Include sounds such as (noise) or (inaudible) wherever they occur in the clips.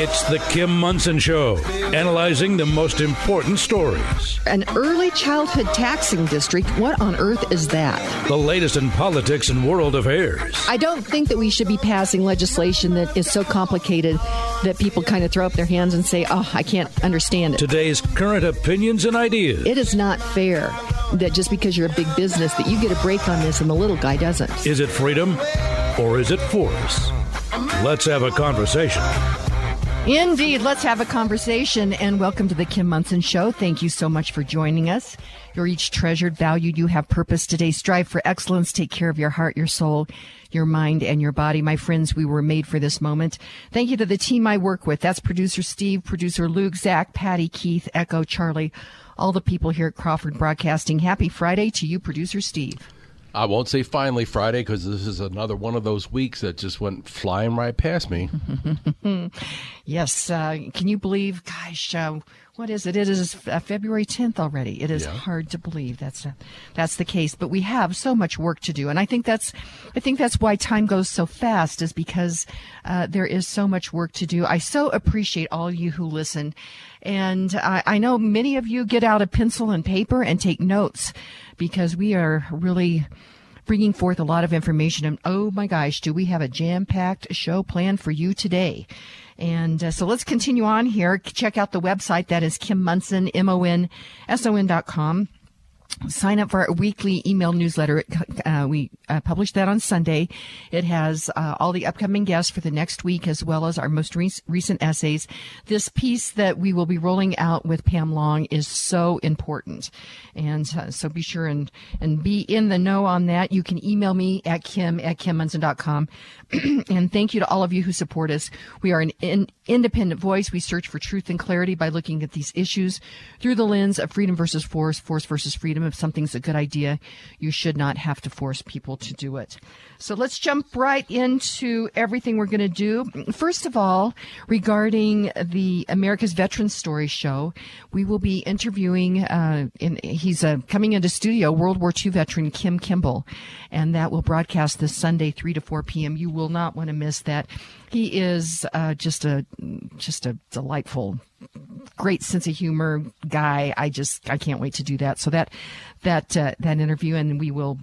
It's the Kim Monson Show, analyzing the most important stories. An early childhood taxing district? What on earth is that? The latest in politics and world affairs. I don't think that we should be passing legislation that is so complicated that people kind of throw up their hands and say, oh, I can't understand it. Today's current opinions and ideas. It is not fair that just because you're a big business that you get a break on this and the little guy doesn't. Is it freedom or is it force? Let's have a conversation. Indeed. Let's have a conversation and welcome to the Kim Monson Show. Thank you so much for joining us. You're each treasured, valued. You have purpose today. Strive for excellence. Take care of your heart, your soul, your mind, and your body. My friends, we were made for this moment. Thank you to the team I work with. That's producer Steve, producer Luke, Zach, Patty, Keith, Echo, Charlie, all the people here at Crawford Broadcasting. Happy Friday to you, producer Steve. I won't say finally Friday because this is another one of those weeks that just went flying right past me. (laughs) yes. Uh, can you believe, gosh, uh, what is it? It is uh, February 10th already. It is yeah. hard to believe that's uh, that's the case, but we have so much work to do, and I think that's I think that's why time goes so fast is because uh, there is so much work to do. I so appreciate all you who listen, and I, I know many of you get out a pencil and paper and take notes because we are really bringing forth a lot of information. And oh my gosh, do we have a jam packed show planned for you today? And uh, so let's continue on here. Check out the website. That is Kim Monson, M-O-N-S-O-N dot com sign up for our weekly email newsletter. Uh, we uh, publish that on Sunday. It has uh, all the upcoming guests for the next week, as well as our most re- recent essays. This piece that we will be rolling out with Pam Long is so important, and uh, so be sure and and be in the know on that. You can email me at kim at kimmonson.com. (clears throat) and thank you to all of you who support us. We are an in- independent voice. We search for truth and clarity by looking at these issues through the lens of freedom versus force, force versus freedom. If something's a good idea, you should not have to force people to do it. So let's jump right into everything we're going to do. First of all, regarding the America's Veterans Story show, we will be interviewing, uh, in, he's uh, coming into studio, World War II veteran Kim Kimball, and that will broadcast this Sunday, 3 to 4 p.m. You will not want to miss that. He is uh, just a just a delightful, great sense of humor guy. I just I can't wait to do that. So that that uh, that interview, and we will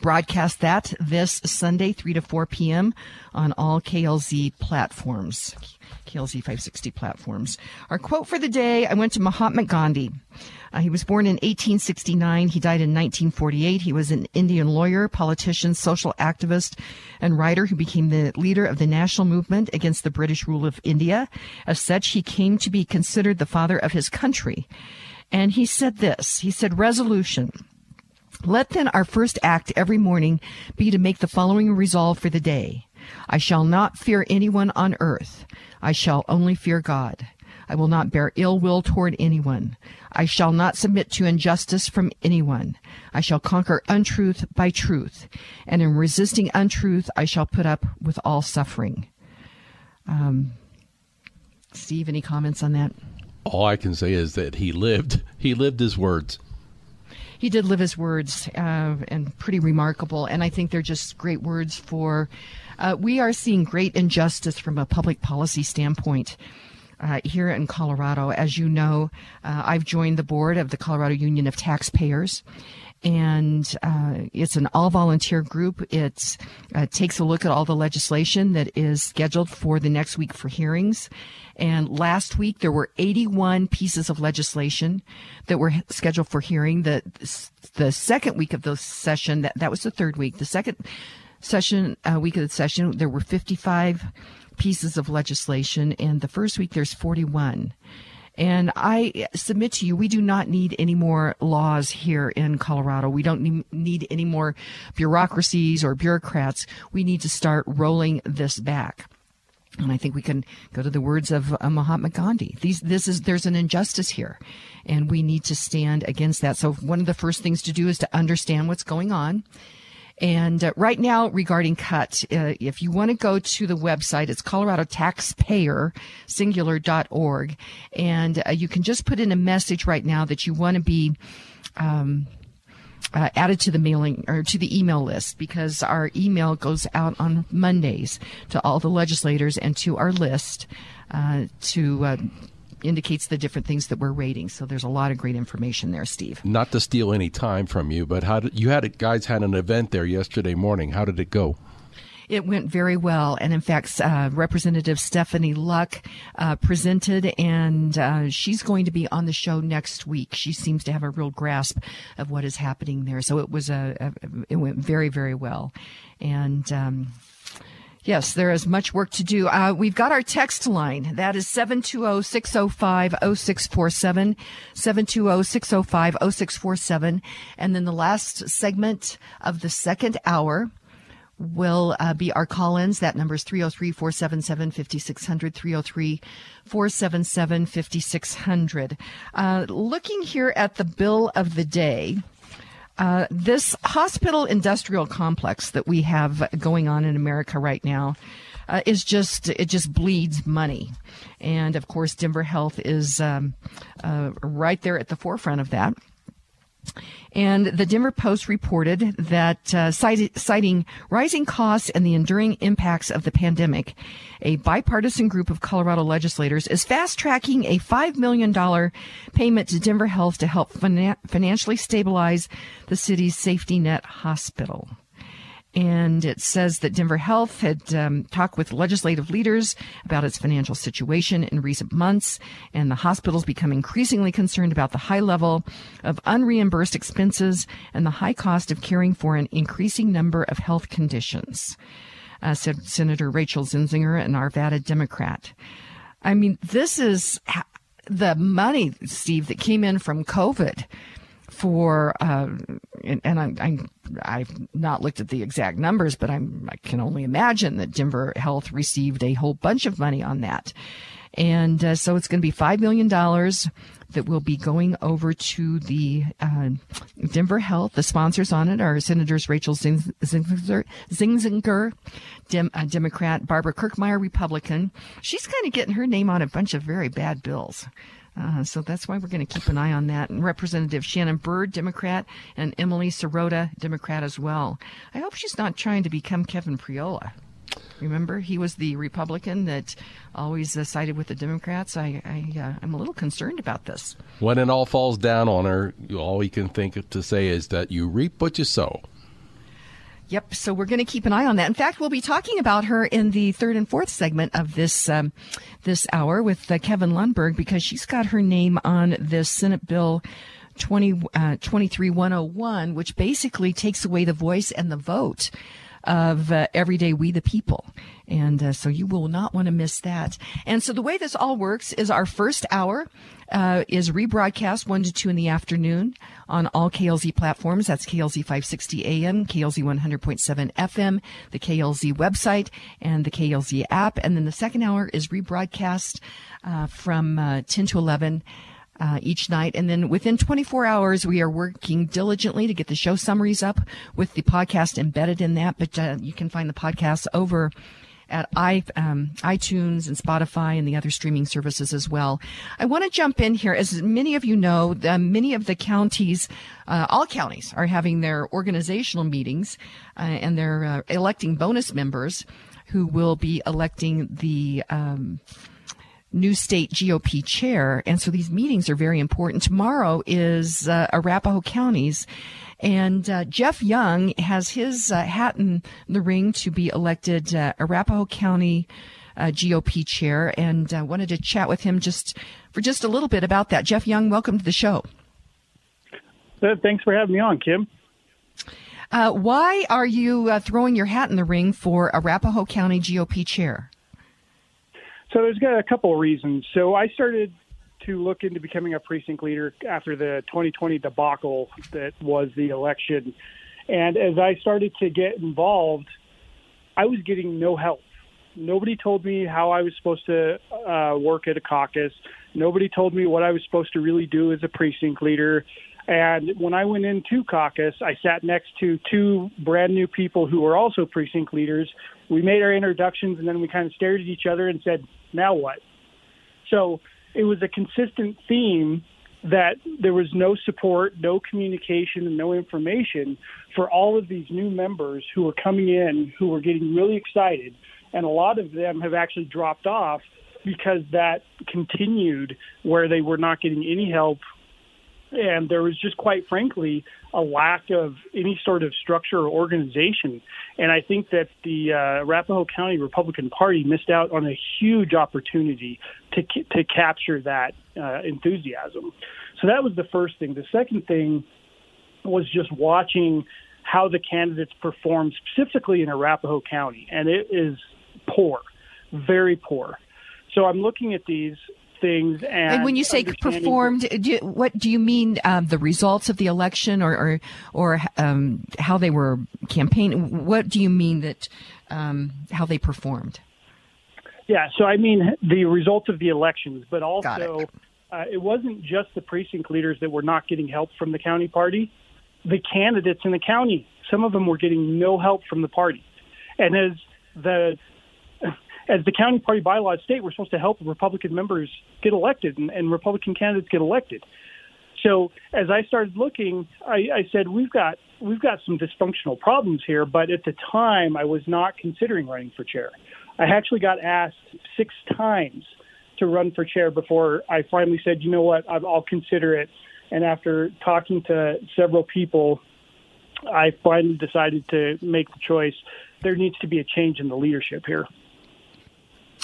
broadcast that this Sunday, 3 to 4 p.m. on all KLZ platforms, KLZ 560 platforms. Our quote for the day I went to Mahatma Gandhi. Uh, he was born in 1869. He died in 1948. He was an Indian lawyer, politician, social activist, and writer who became the leader of the national movement against the British rule of India. As such, he came to be considered the father of his country. And he said this, he said, resolution. Let then our first act every morning be to make the following resolve for the day. I shall not fear anyone on earth. I shall only fear God. I will not bear ill will toward anyone. I shall not submit to injustice from anyone. I shall conquer untruth by truth. And in resisting untruth, I shall put up with all suffering. Um, Steve, any comments on that? All I can say is that he lived. He lived his words he did live his words, uh, and pretty remarkable. And I think they're just great words for. Uh, we are seeing great injustice from a public policy standpoint. Uh, here in Colorado. As you know, uh, I've joined the board of the Colorado Union of Taxpayers, and uh, it's an all volunteer group. It uh, takes a look at all the legislation that is scheduled for the next week for hearings. And last week there were 81 pieces of legislation that were scheduled for hearing. The the second week of the session that that was the third week. The second session uh, week of the session there were 55 pieces of legislation, and the first week there's 41. And I submit to you, we do not need any more laws here in Colorado. We don't need any more bureaucracies or bureaucrats. We need to start rolling this back. And I think we can go to the words of uh, Mahatma Gandhi. These, this is, there's an injustice here and we need to stand against that. So one of the first things to do is to understand what's going on. And uh, right now, regarding cut, uh, if you want to go to the website, it's Colorado Taxpayer Singular.org. And uh, you can just put in a message right now that you want to be um, uh, added to the mailing or to the email list because our email goes out on Mondays to all the legislators and to our list uh, to uh, indicates the different things that we're rating. So there's a lot of great information there, Steve. Not to steal any time from you, but how did you had guys had an event there yesterday morning? How did it go? It went very well. And in fact, uh, Representative Stephanie Luck uh, presented, and uh, she's going to be on the show next week. She seems to have a real grasp of what is happening there. So it was a, a it went very, very well. And, um, Yes, there is much work to do. Uh, we've got our text line. That is 720-605-0647, 720-605-0647. And then the last segment of the second hour will uh, be our call-ins. That number is 303-477-5600, 303-477-5600. Uh, looking here at the bill of the day, uh, this hospital industrial complex that we have going on in America right now uh, is just it just bleeds money, and of course Denver Health is um, uh, right there at the forefront of that. And the Denver Post reported that, uh, citing rising costs and the enduring impacts of the pandemic, a bipartisan group of Colorado legislators is fast tracking a $5 million payment to Denver Health to help financially stabilize the city's safety net hospital and it says that Denver Health had um, talked with legislative leaders about its financial situation in recent months, and the hospital's become increasingly concerned about the high level of unreimbursed expenses and the high cost of caring for an increasing number of health conditions, uh, said Senator Rachel Zenzinger, an Arvada Democrat. I mean, this is the money, Steve, that came in from COVID for, uh, and, and I'm, i have not looked at the exact numbers, but I'm, I can only imagine that Denver Health received a whole bunch of money on that. And uh, so it's going to be $5 million that will be going over to the uh, Denver Health. The sponsors on it are Senators Rachel Zenzinger Dem, uh, Democrat, Barbara Kirkmeyer, Republican. She's kind of getting her name on a bunch of very bad bills. Uh, so that's why we're going to keep an eye on that. And Representative Shannon Bird, Democrat, and Emily Sirota, Democrat as well. I hope she's not trying to become Kevin Priola. Remember, he was the Republican that always uh, sided with the Democrats. I, I uh, I'm a little concerned about this. When it all falls down on her, all you can think to say is that you reap what you sow. Yep. So we're going to keep an eye on that. In fact, we'll be talking about her in the third and fourth segment of this um, this hour with uh, Kevin Lundberg because she's got her name on this Senate bill 20, uh, 23101, which basically takes away the voice and the vote of uh, Everyday We the People. And uh, so you will not want to miss that. And so the way this all works is our first hour uh, is rebroadcast 1 to 2 in the afternoon on all KLZ platforms. That's KLZ 560 AM, KLZ 100.7 FM, the KLZ website, and the KLZ app. And then the second hour is rebroadcast uh, from uh, 10 to 11 uh, each night. And then within 24 hours, we are working diligently to get the show summaries up with the podcast embedded in that. But uh, you can find the podcast over at I, um, iTunes and Spotify and the other streaming services as well. I want to jump in here. As many of you know, the, many of the counties, uh, all counties are having their organizational meetings uh, and they're uh, electing bonus members who will be electing the um, new state GOP chair. And so these meetings are very important. Tomorrow is uh, Arapahoe County's. And uh, Jeff Young has his uh, hat in the ring to be elected uh, Arapahoe County uh, GOP chair, and uh, wanted to chat with him just for just a little bit about that. Jeff Young, welcome to the show. Thanks for having me on, Kim. why are you throwing your hat in the ring for Arapahoe County GOP chair? So there's got a couple of reasons. So I started to look into becoming a precinct leader after the 2020 debacle that was the election. And as I started to get involved, I was getting no help. Nobody told me how I was supposed to uh, work at a caucus. Nobody told me what I was supposed to really do as a precinct leader. And when I went into caucus, I sat next to two brand new people who were also precinct leaders. We made our introductions and then we kind of stared at each other and said, now what? So it was a consistent theme that there was no support, no communication, and no information for all of these new members who were coming in, who were getting really excited. And a lot of them have actually dropped off because that continued where they were not getting any help and there was just quite frankly a lack of any sort of structure or organization. And I think that the uh, Arapahoe County Republican Party missed out on a huge opportunity to to capture that uh, enthusiasm. So that was the first thing. The second thing was just watching how the candidates performed specifically in Arapahoe County, and it is poor, very poor. So I'm looking at these things. And, and when you say performed, do you, what do you mean? Um, the results of the election, or or, or um, how they were campaigning? What do you mean that um, how they performed? Yeah, so I mean the results of the elections, but also it. Uh, it wasn't just the precinct leaders that were not getting help from the county party. The candidates in the county, some of them were getting no help from the party, and as the as the county party bylaws state, we're supposed to help Republican members get elected and, and Republican candidates get elected. So as I started looking, I, I said we've got we've got some dysfunctional problems here. But at the time, I was not considering running for chair. I actually got asked six times to run for chair before I finally said, you know what, I'll consider it. And after talking to several people, I finally decided to make the choice. There needs to be a change in the leadership here.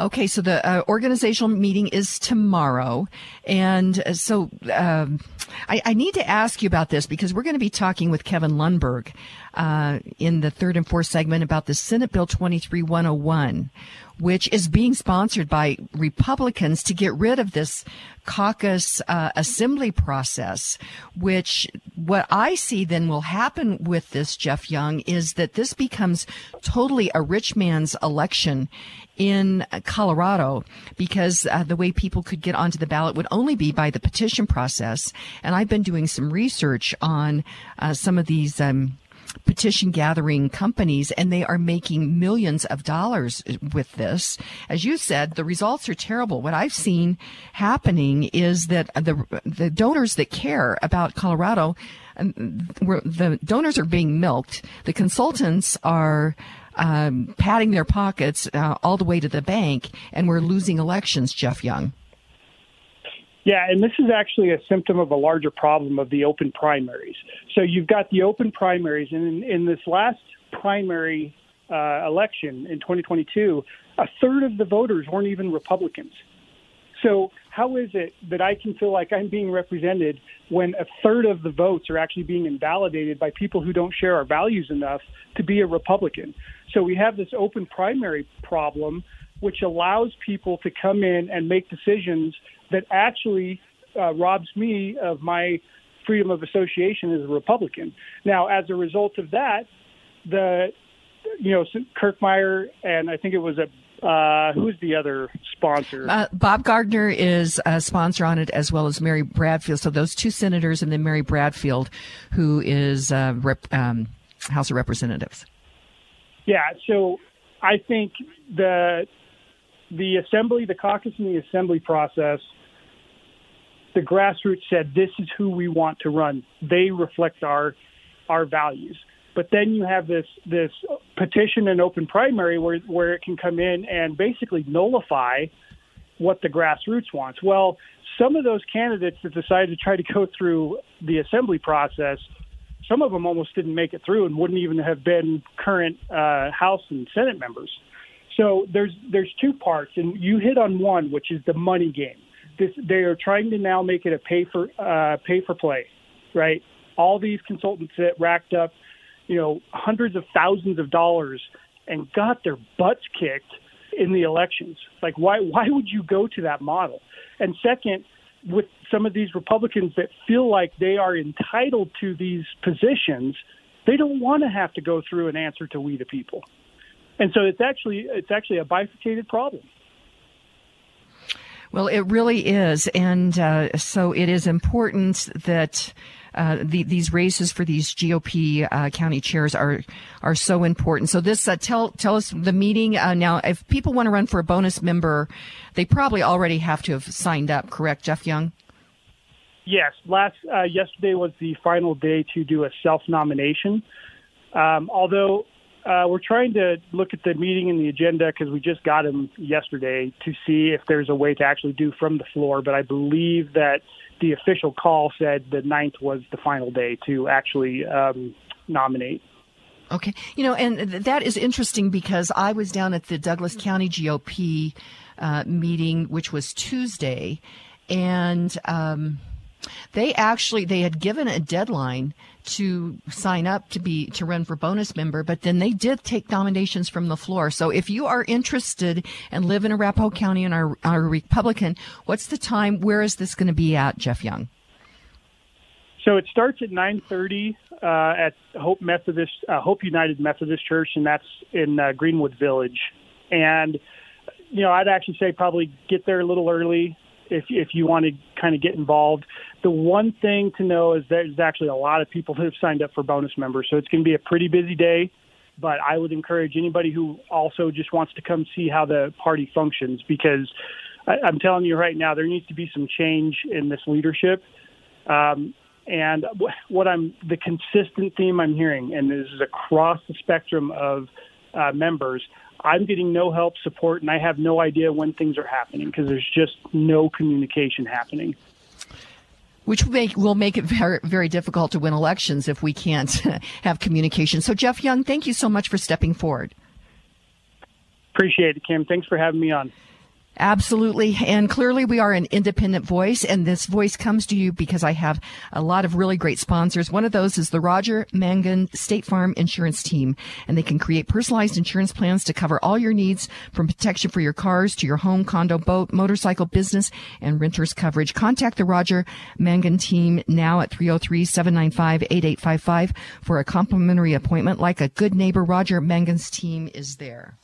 Okay, so the uh, organizational meeting is tomorrow. And uh, so um, I, I, need to ask you about this because we're going to be talking with Kevin Lundberg uh, in the third and fourth segment about the Senate Bill 23101, which is being sponsored by Republicans to get rid of this caucus uh, assembly process, which what I see then will happen with this, Jeff Young, is that this becomes totally a rich man's election in Colorado because uh, the way people could get onto the ballot would only be by the petition process. And I've been doing some research on uh, some of these um, petition gathering companies and they are making millions of dollars with this. As you said, the results are terrible. What I've seen happening is that the, the donors that care about Colorado, um, the donors are being milked. The consultants are um, padding their pockets uh, all the way to the bank, and we're losing elections, Jeff Young. Yeah, and this is actually a symptom of a larger problem of the open primaries. So you've got the open primaries, and in, in this last primary uh, election in 2022, a third of the voters weren't even Republicans. So how is it that I can feel like I'm being represented when a third of the votes are actually being invalidated by people who don't share our values enough to be a Republican? So we have this open primary problem, which allows people to come in and make decisions that actually uh, robs me of my freedom of association as a Republican. Now, as a result of that, the you know Kirkmeyer and I think it was a uh, who's the other sponsor? Uh, Bob Gardner is a sponsor on it, as well as Mary Bradfield. So those two senators, and then Mary Bradfield, who is uh, rep, um, House of Representatives. Yeah. So I think the the assembly, the caucus, and the assembly process the grassroots said this is who we want to run. They reflect our our values. But then you have this this petition and open primary where where it can come in and basically nullify what the grassroots wants. Well, some of those candidates that decided to try to go through the assembly process, some of them almost didn't make it through and wouldn't even have been current uh, House and Senate members. So there's there's two parts, and you hit on one, which is the money game this, they are trying to now make it a pay for uh, pay for play, right? All these consultants that racked up, you know, hundreds of thousands of dollars and got their butts kicked in the elections. Like, why why would you go to that model? And second, with some of these Republicans that feel like they are entitled to these positions, they don't want to have to go through an answer to we the people. And so it's actually it's actually a bifurcated problem. Well, it really is. And uh, so it is important that. Uh, the, these races for these GOP uh, county chairs are are so important. So this uh, tell tell us the meeting uh, now. If people want to run for a bonus member, they probably already have to have signed up. Correct, Jeff Young? Yes. Last uh, yesterday was the final day to do a self nomination. Um, although uh, we're trying to look at the meeting and the agenda because we just got them yesterday to see if there's a way to actually do from the floor. But I believe that the official call said the 9th was the final day to actually um, nominate. Okay. You know, and that is interesting because I was down at the Douglas County GOP uh, meeting, which was Tuesday, and um, they actually they had given a deadline to sign up to be to run for bonus member, but then they did take nominations from the floor. So if you are interested and live in Arapahoe County and are, are a Republican, what's the time? Where is this going to be at, Jeff Young? So it starts at 9:30 uh, at Hope Methodist, uh, Hope United Methodist Church, and that's in uh, Greenwood Village. And you know, I'd actually say probably get there a little early if if you want to kind of get involved. The one thing to know is there's actually a lot of people (laughs) who have signed up for bonus members, so it's going to be a pretty busy day. But I would encourage anybody who also just wants to come see how the party functions because I, I'm telling you right now there needs to be some change in this leadership. Um, and what I'm the consistent theme I'm hearing, and this is across the spectrum of uh, members, I'm getting no help, support, and I have no idea when things are happening because there's just no communication happening. Which will make, will make it very, very difficult to win elections if we can't (laughs) have communication. So, Jeff Young, thank you so much for stepping forward. Appreciate it, Kim. Thanks for having me on. Absolutely. And clearly we are an independent voice and this voice comes to you because I have a lot of really great sponsors. One of those is the Roger Mangan State Farm Insurance Team and they can create personalized insurance plans to cover all your needs from protection for your cars to your home, condo, boat, motorcycle, business and renters coverage. Contact the Roger Mangan team now at 303-795-8855 for a complimentary appointment. Like a good neighbor, Roger Mangan's team is there.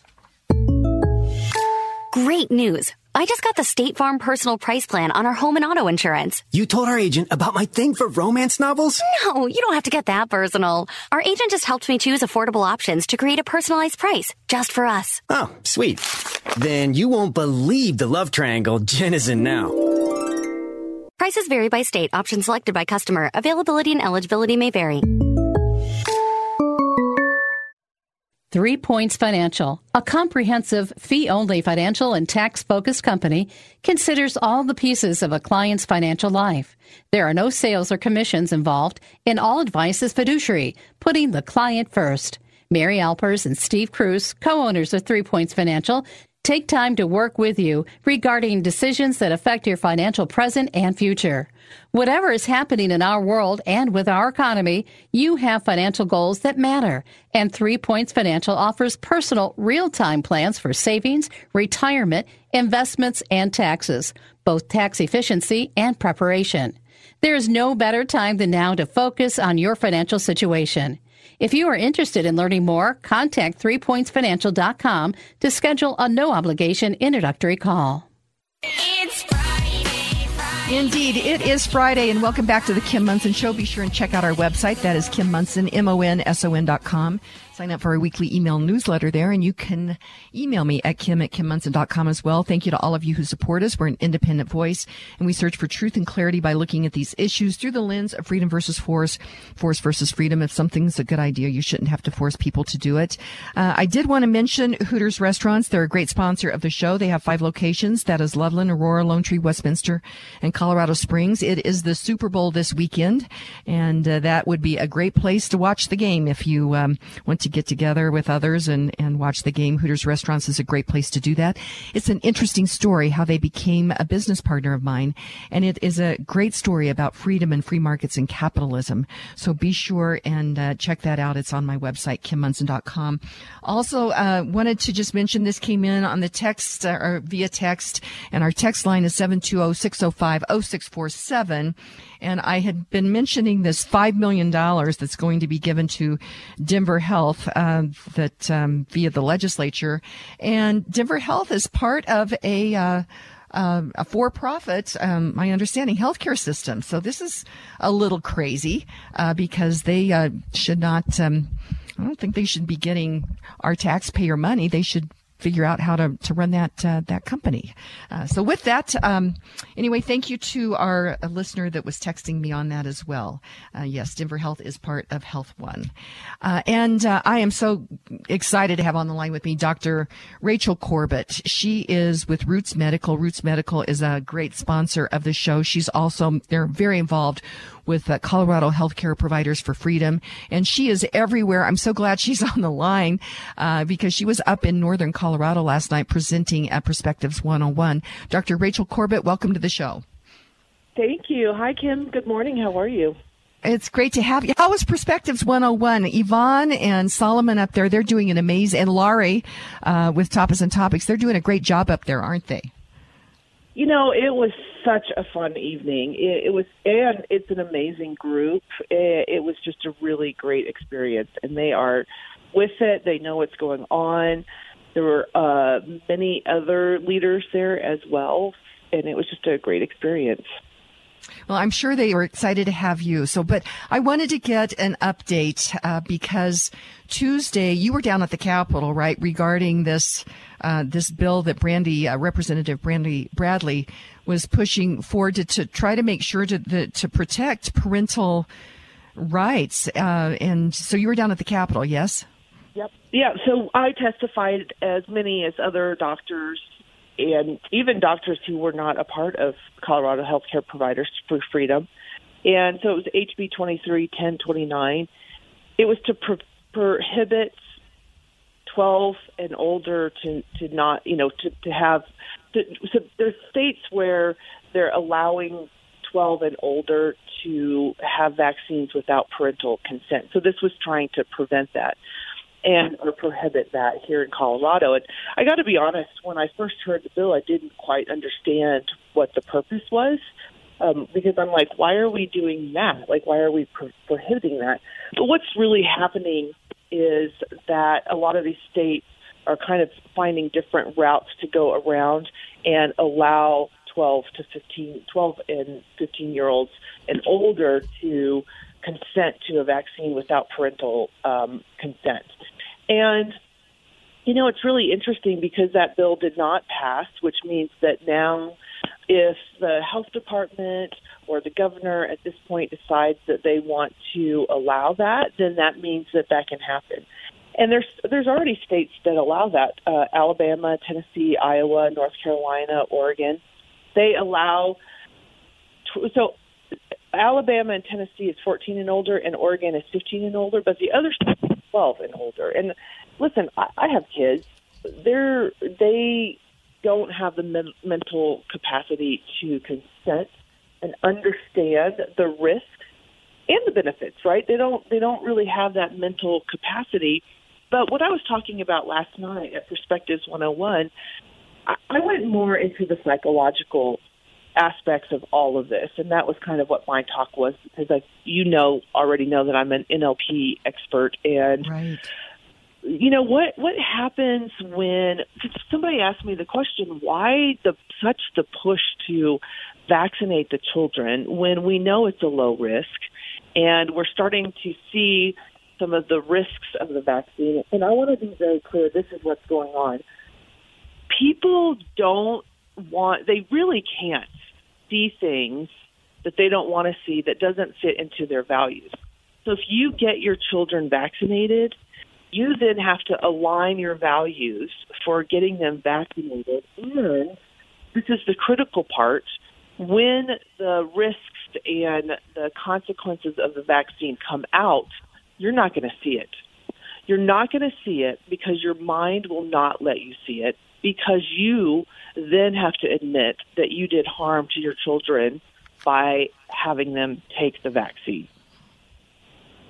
Great news. I just got the State Farm personal price plan on our home and auto insurance. You told our agent about my thing for romance novels? No, you don't have to get that personal. Our agent just helped me choose affordable options to create a personalized price just for us. Oh, sweet. Then you won't believe the love triangle Jen is in now. Prices vary by state. Options selected by customer. Availability and eligibility may vary. Three Points Financial, a comprehensive fee-only financial and tax-focused company, considers all the pieces of a client's financial life. There are no sales or commissions involved, and all advice is fiduciary, putting the client first. Mary Alpers and Steve Cruz, co-owners of Three Points Financial, take time to work with you regarding decisions that affect your financial present and future. Whatever is happening in our world and with our economy, you have financial goals that matter. And Three Points Financial offers personal, real-time plans for savings, retirement, investments, and taxes, both tax efficiency and preparation. There is no better time than now to focus on your financial situation. If you are interested in learning more, contact threepointsfinancial.com to schedule a no obligation introductory call. Indeed, it is Friday, and welcome back to the Kim Monson Show. Be sure and check out our website. That is Kim M-O-N-S-O-N dot com. Sign up for our weekly email newsletter there, and you can email me at kim at kimmonson.com as well. Thank you to all of you who support us. We're an independent voice, and we search for truth and clarity by looking at these issues through the lens of freedom versus force, force versus freedom. If something's a good idea, you shouldn't have to force people to do it. Uh, I did want to mention Hooters Restaurants. They're a great sponsor of the show. They have five locations. That is Loveland, Aurora, Lone Tree, Westminster, and Colorado Springs. It is the Super Bowl this weekend, and uh, that would be a great place to watch the game if you um, want to get together with others and, and watch the game. Hooters Restaurants is a great place to do that. It's an interesting story how they became a business partner of mine. And it is a great story about freedom and free markets and capitalism. So be sure and uh, check that out. It's on my website, kimmonson.com. Also, uh, wanted to just mention this came in on the text uh, or via text and our text line is 720-605-0647. And I had been mentioning this $5 million that's going to be given to Denver Health, uh, that, um, via the legislature. And Denver Health is part of a, uh, uh, a for-profit, um, my understanding, healthcare system. So this is a little crazy uh, because they uh, should not. Um, I don't think they should be getting our taxpayer money. They should figure out how to, to run that uh, that company. Uh, so with that, um, anyway, thank you to our uh, listener that was texting me on that as well. Uh, yes, Denver Health is part of Health One, uh, and uh, I am so excited to have on the line with me Dr. Rachel Corbett. She is with Roots Medical. Roots Medical is a great sponsor of the show. She's also, they're very involved with uh, Colorado Healthcare Providers for Freedom, and she is everywhere. I'm so glad she's (laughs) on the line uh, because she was up in northern Colorado last night presenting at Perspectives 101. Dr. Rachel Corbett, welcome to the show. Thank you. Hi, Kim. Good morning. How are you? It's great to have you. How was Perspectives 101? Yvonne and Solomon up there, they're doing an amazing, and Laurie uh, with Topics and Topics, they're doing a great job up there, aren't they? You know, it was such a fun evening. It, it was, and it's an amazing group. It, it was just a really great experience, and they are with it. They know what's going on. There were uh, many other leaders there as well, and it was just a great experience. Well, I'm sure they were excited to have you. So, but I wanted to get an update uh, because Tuesday you were down at the Capitol, right, regarding this uh, this bill that Brandi, uh, Representative Brandi Bradley, was pushing forward to, to try to make sure to the, to protect parental rights. Uh, and so you were down at the Capitol, yes? Yep. Yeah. So I testified as many as other doctors and even doctors who were not a part of Colorado Healthcare Providers for Freedom. And so it was HB 231029. It was to pro- prohibit 12 and older to, to not, you know, to, to have, to, so there's states where they're allowing 12 and older to have vaccines without parental consent. So this was trying to prevent that and or prohibit that here in Colorado. And I got to be honest, when I first heard the bill, I didn't quite understand what the purpose was. Um, because I'm like, why are we doing that? Like, why are we pro- prohibiting that? But what's really happening is that a lot of these states are kind of finding different routes to go around and allow 12 to 15, 12 and 15 year olds and older to consent to a vaccine without parental um, consent. And, you know, it's really interesting because that bill did not pass, which means that now if the health department or the governor at this point decides that they want to allow that, then that means that that can happen. And there's there's already states that allow that: uh, Alabama, Tennessee, Iowa, North Carolina, Oregon. They allow. So Alabama and Tennessee is 14 and older, and Oregon is 15 and older, but the other are 12 and older. And listen, I, I have kids. They're they don't have the men- mental capacity to consent and understand the risks and the benefits. Right? They don't they don't really have that mental capacity. But what I was talking about last night at Perspectives 101, I, I went more into the psychological aspects of all of this, and that was kind of what my talk was because I, you know, already know that I'm an NLP expert, and right. you know what what happens when somebody asked me the question, why the such the push to vaccinate the children when we know it's a low risk, and we're starting to see some of the risks of the vaccine, and I want to be very clear. This is what's going on. People don't want they really can't see things that they don't want to see that doesn't fit into their values. So if you get your children vaccinated, you then have to align your values for getting them vaccinated. And this is the critical part when the risks and the consequences of the vaccine come out, you're not going to see it. You're not going to see it because your mind will not let you see it because you then have to admit that you did harm to your children by having them take the vaccine.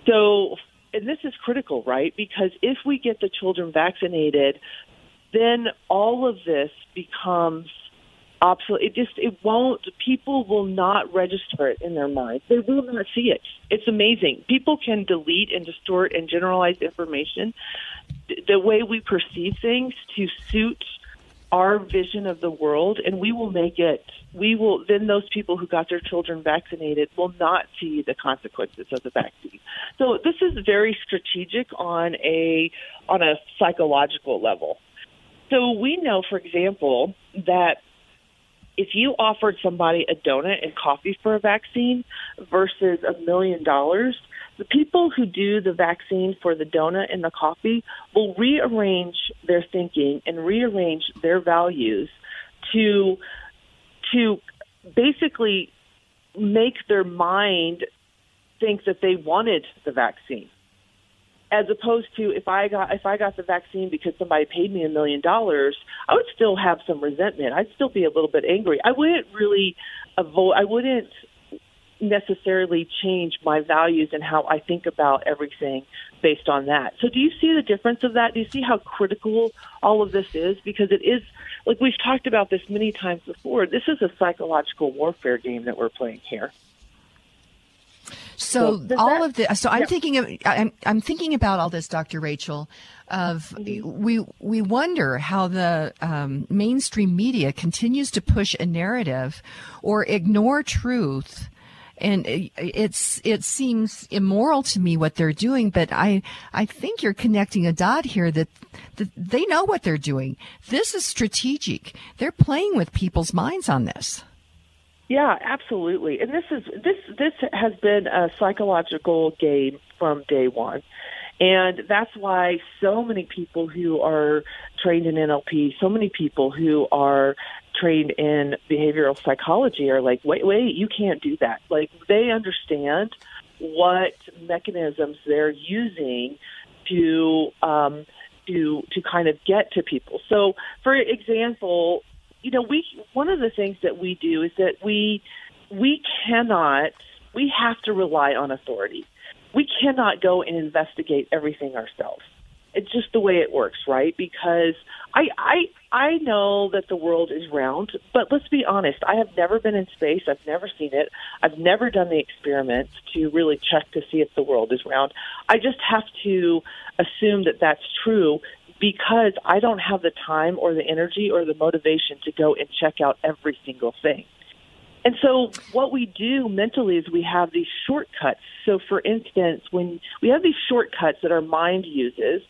So, and this is critical, right? Because if we get the children vaccinated, then all of this becomes obsolete. It just it won't. People will not register it in their minds. They will not see it. It's amazing. People can delete and distort and generalize information the way we perceive things to suit our vision of the world and we will make it we will then those people who got their children vaccinated will not see the consequences of the vaccine. So this is very strategic on a on a psychological level. So we know for example that if you offered somebody a donut and coffee for a vaccine versus a million dollars The people who do the vaccine for the donut and the coffee will rearrange their thinking and rearrange their values to to basically make their mind think that they wanted the vaccine as opposed to if I got if I got the vaccine because somebody paid me a million dollars, I would still have some resentment. I'd still be a little bit angry. I wouldn't really avoid. I wouldn't necessarily change my values and how I think about everything based on that. So, do you see the difference of that? Do you see how critical all of this is? Because it is, like we've talked about this many times before, this is a psychological warfare game that we're playing here. So well, all that, of the so I'm yeah. thinking of I'm I'm thinking about all this, Dr. Rachel. Of mm-hmm. we we wonder how the um, mainstream media continues to push a narrative or ignore truth and it's it seems immoral to me what they're doing but i i think you're connecting a dot here that, that they know what they're doing this is strategic they're playing with people's minds on this yeah, absolutely. And this is this this has been a psychological game from day one. And that's why so many people who are trained in NLP, so many people who are trained in behavioral psychology are like, wait, wait, you can't do that. Like they understand what mechanisms they're using to um, to to kind of get to people. So, for example, you know, we one of the things that we do is that we we cannot we have to rely on authority. We cannot go and investigate everything ourselves. It's just the way it works, right? Because I I I know that the world is round, but let's be honest, I have never been in space. I've never seen it. I've never done the experiments to really check to see if the world is round. I just have to assume that that's true because I don't have the time or the energy or the motivation to go and check out every single thing. And so, what we do mentally is we have these shortcuts. So, for instance, when we have these shortcuts that our mind uses,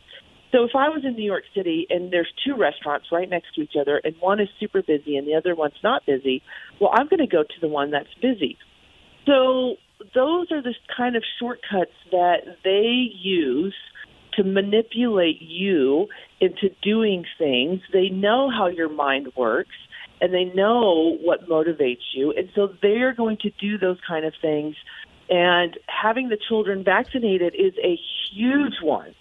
so if I was in New York City and there's two restaurants right next to each other and one is super busy and the other one's not busy, well, I'm going to go to the one that's busy. So, those are the kind of shortcuts that they use to manipulate you into doing things. They know how your mind works and they know what motivates you. And so they're going to do those kind of things. And having the children vaccinated is a huge one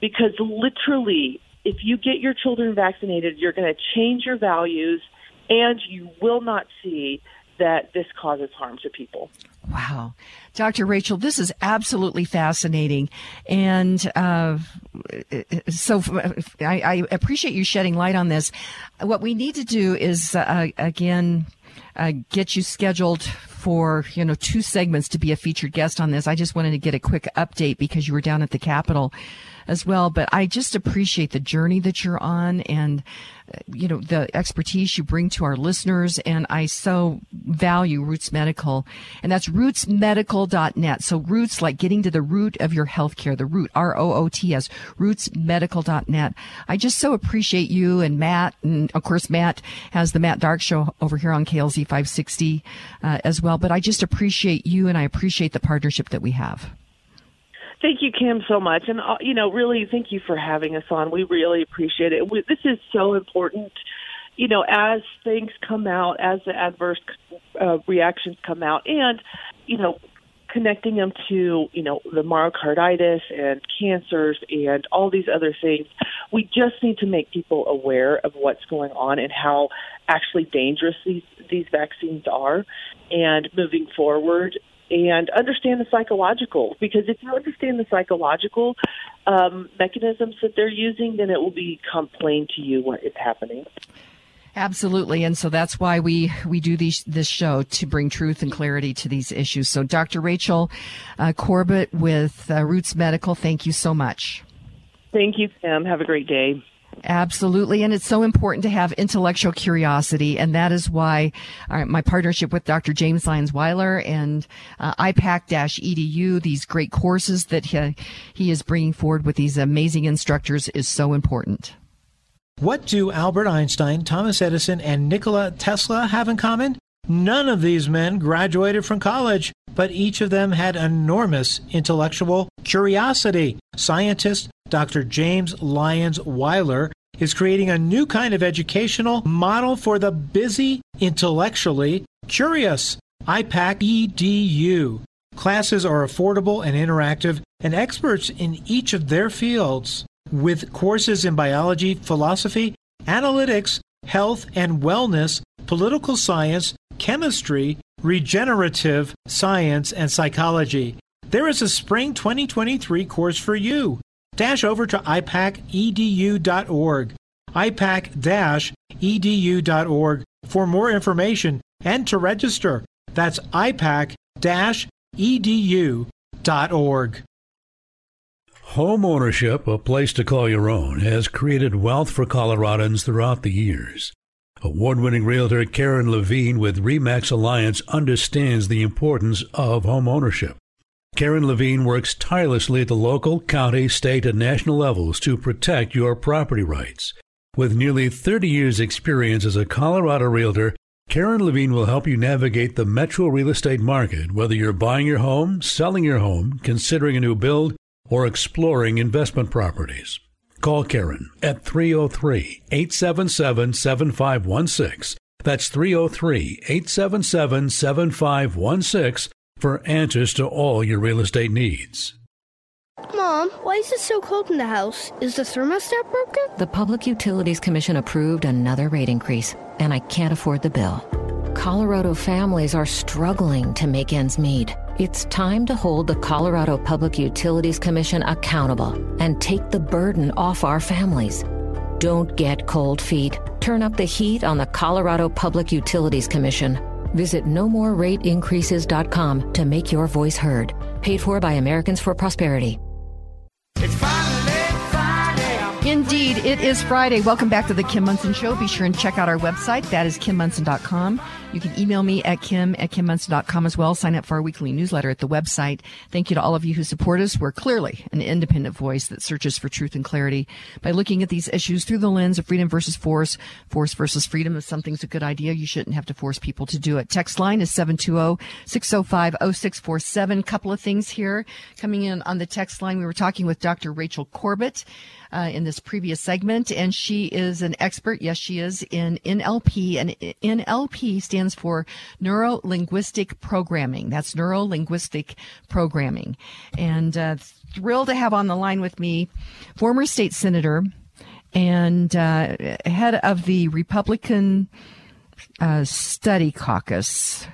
because literally, if you get your children vaccinated, you're going to change your values and you will not see that this causes harm to people. Wow. Dr. Rachel, this is absolutely fascinating. And uh, so I, I, appreciate you shedding light on this. What we need to do is, uh, again, uh, get you scheduled for you know two segments to be a featured guest on this. I just wanted to get a quick update because you were down at the Capitol as well. But I just appreciate the journey that you're on and, uh, you know, the expertise you bring to our listeners. And I so value Roots Medical. And that's rootsmedical.net. So roots, like getting to the root of your healthcare, the root, R-O-O-T-S, rootsmedical.net. I just so appreciate you and Matt. And of course, Matt has the Matt Dark Show over here on KLZ 560 uh, as well. But I just appreciate you and I appreciate the partnership that we have. Thank you, Kim, so much. And, uh, you know, really, thank you for having us on. We really appreciate it. This is so important. You know, as things come out, as the adverse uh, reactions come out, and, you know, connecting them to, you know, the myocarditis and cancers and all these other things, we just need to make people aware of what's going on and how actually dangerous these, these vaccines are. And moving forward, and understand the psychological because if you understand the psychological um, mechanisms that they're using, then it will become plain to you what is happening. Absolutely, and so that's why we we do these, this show to bring truth and clarity to these issues. So, Dr. Rachel uh, Corbett with uh, Roots Medical, thank you so much. Thank you, Sam. Have a great day. Absolutely. And it's so important to have intellectual curiosity. And that is why uh, my partnership with Dr. James Lyons Weiler and uh, IPAK-EDU, these great courses that he, he is bringing forward with these amazing instructors is so important. What do Albert Einstein, Thomas Edison, and Nikola Tesla have in common? None of these men graduated from college, but each of them had enormous intellectual curiosity. Scientist Dr. James Lyons Weiler is creating a new kind of educational model for the busy, intellectually curious. IPAK EDU. Classes are affordable and interactive, and experts in each of their fields, with courses in biology, philosophy, analytics, health and wellness, political science, chemistry, regenerative science, and psychology. There is a spring 2023 course for you. Dash over to ipakedu.org, ipak-edu.org for more information and to register. That's ipak-edu.org. Home ownership, a place to call your own, has created wealth for Coloradans throughout the years. Award winning realtor Karen Levine with REMAX Alliance understands the importance of home ownership. Karen Levine works tirelessly at the local, county, state, and national levels to protect your property rights. With nearly 30 years' experience as a Colorado realtor, Karen Levine will help you navigate the metro real estate market, whether you're buying your home, selling your home, considering a new build, or exploring investment properties. Call Karen at 303 877 7516. That's 303 877 7516 for answers to all your real estate needs. Mom, why is it so cold in the house? Is the thermostat broken? The Public Utilities Commission approved another rate increase, and I can't afford the bill. Colorado families are struggling to make ends meet. It's time to hold the Colorado Public Utilities Commission accountable and take the burden off our families. Don't get cold feet. Turn up the heat on the Colorado Public Utilities Commission. Visit nomorerateincreases.com to make your voice heard. Paid for by Americans for Prosperity. Indeed, it is Friday. Welcome back to the Kim Monson Show. Be sure and check out our website. That is kimmonson.com. You can email me at kim at kimmonson.com as well. Sign up for our weekly newsletter at the website. Thank you to all of you who support us. We're clearly an independent voice that searches for truth and clarity by looking at these issues through the lens of freedom versus force. Force versus freedom. If something's a good idea, you shouldn't have to force people to do it. Text line is 720-605-0647. Couple of things here coming in on the text line. We were talking with Dr. Rachel Corbett uh, in this previous segment, and she is an expert. Yes, she is in NLP, and NLP stands for Neuro Linguistic Programming. That's Neuro Linguistic Programming, and uh, thrilled to have on the line with me former state senator and uh, head of the Republican uh, Study Caucus.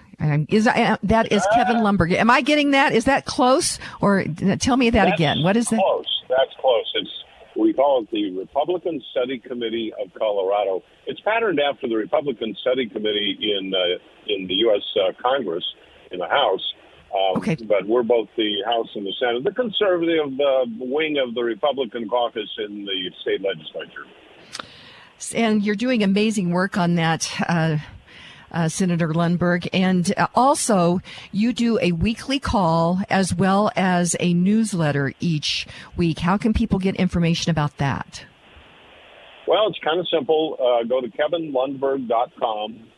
Is uh, that is Kevin Lundberg? Am I getting that? Is that close? Or tell me that That's again. What is that? Close. That's close. It's we call it the Republican Study Committee of Colorado. It's patterned after the Republican Study Committee in uh, in the U.S. Uh, Congress in the House. Um, okay. But we're both the House and the Senate, the conservative uh, wing of the Republican caucus in the state legislature. And you're doing amazing work on that. Uh, Senator Lundberg. And uh, also, you do a weekly call as well as a newsletter each week. How can people get information about that? Well, it's kind of simple. Uh, go to kevinlundberg.com.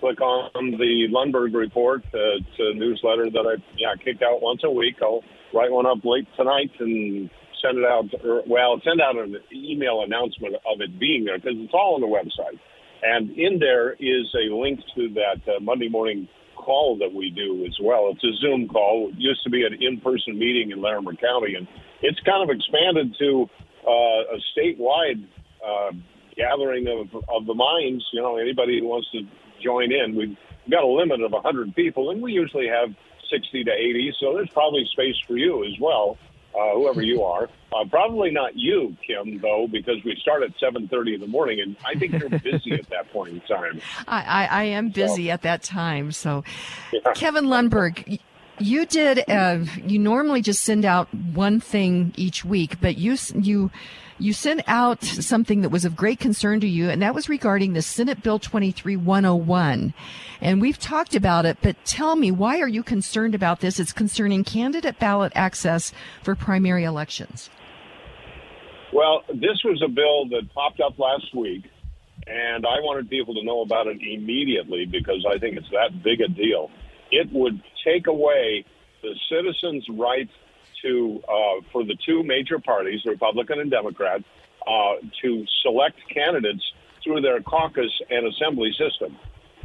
Click on the Lundberg Report. Uh, it's a newsletter that I yeah kick out once a week. I'll write one up late tonight and send it out. Or, well, send out an email announcement of it being there because it's all on the website. And in there is a link to that uh, Monday morning call that we do as well. It's a Zoom call. It used to be an in-person meeting in Larimer County, and it's kind of expanded to uh, a statewide uh, gathering of, of the minds. You know, anybody who wants to join in. We've got a limit of 100 people, and we usually have 60 to 80, so there's probably space for you as well uh, whoever you are. Uh, probably not you, Kim, though, because we start at 7.30 in the morning, and I think you're busy at that point in time. (laughs) I, I, I am busy so. at that time. So, yeah. Kevin Lundberg, you did, uh, you normally just send out one thing each week, but you, you, you sent out something that was of great concern to you, and that was regarding the Senate Bill 23101. And we've talked about it, but tell me, why are you concerned about this? It's concerning candidate ballot access for primary elections. Well, this was a bill that popped up last week, and I wanted people to know about it immediately because I think it's that big a deal. It would take away the citizens' right to, uh, for the two major parties, Republican and Democrat, uh, to select candidates through their caucus and assembly system.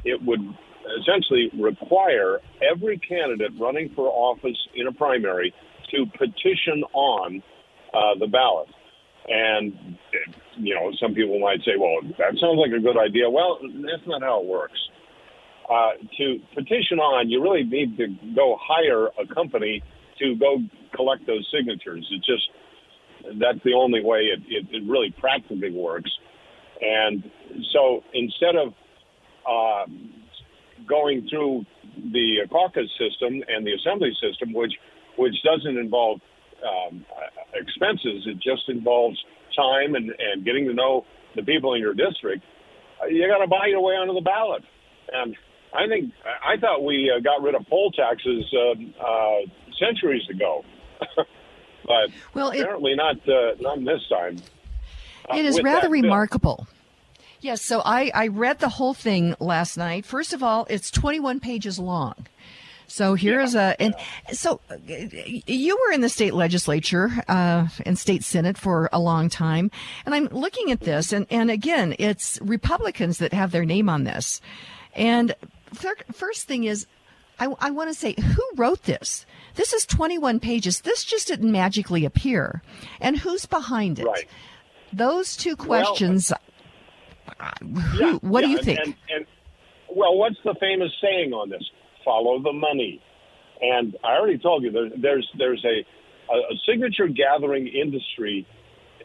It would essentially require every candidate running for office in a primary to petition on uh, the ballot. And, you know, some people might say, well, that sounds like a good idea. Well, that's not how it works. Uh, to petition on, you really need to go hire a company to go collect those signatures. It just, that's the only way it, it, it really practically works. And so instead of uh, going through the caucus system and the assembly system, which which doesn't involve um, expenses. It just involves time and, and getting to know the people in your district. Uh, you got to buy your way onto the ballot. And I think I thought we uh, got rid of poll taxes uh, uh, centuries ago, (laughs) but well, it, apparently not uh, not this time. Uh, it is rather remarkable. Yes, so I, I read the whole thing last night. First of all, it's 21 pages long. So here's yeah, a, and yeah. so uh, you were in the state legislature uh, and state senate for a long time, and I'm looking at this, and and again, it's Republicans that have their name on this, and first thing is. I, I want to say, who wrote this? This is 21 pages. This just didn't magically appear. And who's behind it? Right. Those two questions. Well, uh, who, yeah, what do you think? And, and, well, what's the famous saying on this? follow the money. And I already told you there, there's there's a, a signature gathering industry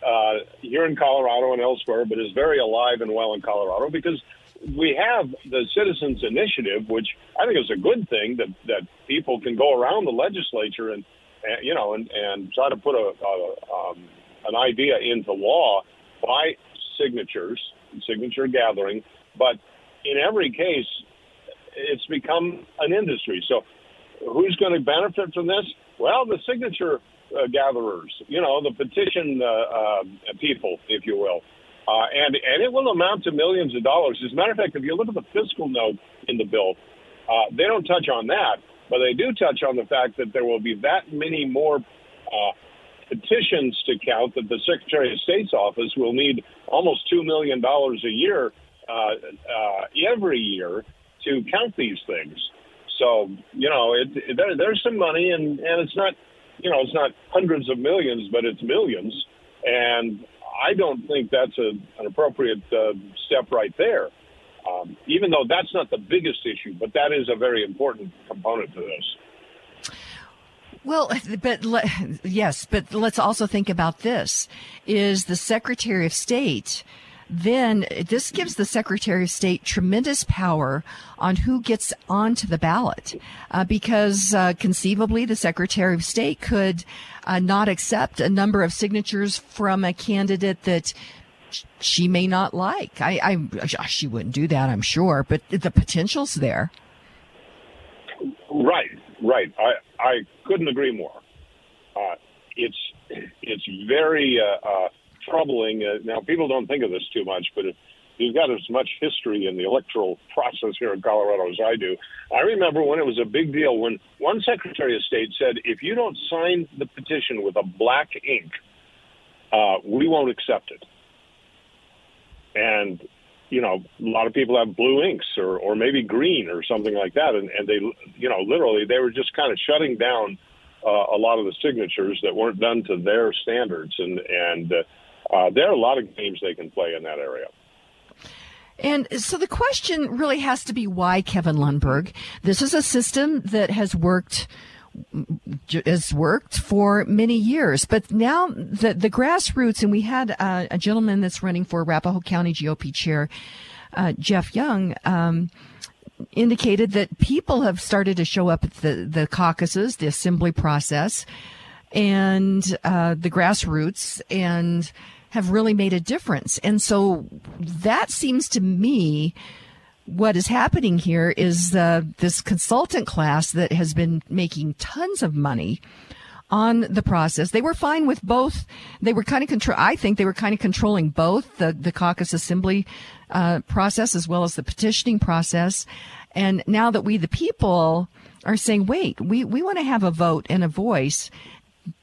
uh, here in Colorado and elsewhere, but is very alive and well in Colorado because we have the Citizens Initiative, which I think is a good thing that that people can go around the legislature and, and you know and and try to put a, a um, an idea into law by signatures, signature gathering. But in every case, it's become an industry. So, who's going to benefit from this? Well, the signature uh, gatherers, you know, the petition uh, uh, people, if you will. Uh, and and it will amount to millions of dollars. As a matter of fact, if you look at the fiscal note in the bill, uh, they don't touch on that, but they do touch on the fact that there will be that many more uh, petitions to count that the Secretary of State's office will need almost two million dollars a year uh, uh, every year to count these things. So you know, it, it, there, there's some money, and and it's not, you know, it's not hundreds of millions, but it's millions, and I don't think that's a, an appropriate uh, step right there. Um, even though that's not the biggest issue, but that is a very important component to this. Well, but yes, but let's also think about this: is the Secretary of State then this gives the Secretary of State tremendous power on who gets onto the ballot, uh, because uh, conceivably the Secretary of State could uh, not accept a number of signatures from a candidate that she may not like. I, I she wouldn't do that, I'm sure, but the potential's there. Right, right. I I couldn't agree more. Uh, it's it's very uh, uh, troubling. Uh, now, people don't think of this too much, but if you've got as much history in the electoral process here in Colorado as I do, I remember when it was a big deal when one Secretary of State said, if you don't sign the petition with a black ink, uh, we won't accept it. And you know, a lot of people have blue inks or, or maybe green or something like that. And, and they, you know, literally they were just kind of shutting down uh, a lot of the signatures that weren't done to their standards. And, and uh, uh, there are a lot of games they can play in that area. And so the question really has to be why Kevin Lundberg? This is a system that has worked has worked for many years, but now the the grassroots, and we had a gentleman that's running for Arapahoe County GOP chair, uh, Jeff Young. Um, indicated that people have started to show up at the, the caucuses, the assembly process, and uh, the grassroots, and have really made a difference. And so that seems to me what is happening here is uh, this consultant class that has been making tons of money on the process. They were fine with both. They were kind of control. I think they were kind of controlling both the the caucus assembly uh, process as well as the petitioning process. And now that we, the people, are saying, wait, we, we want to have a vote and a voice.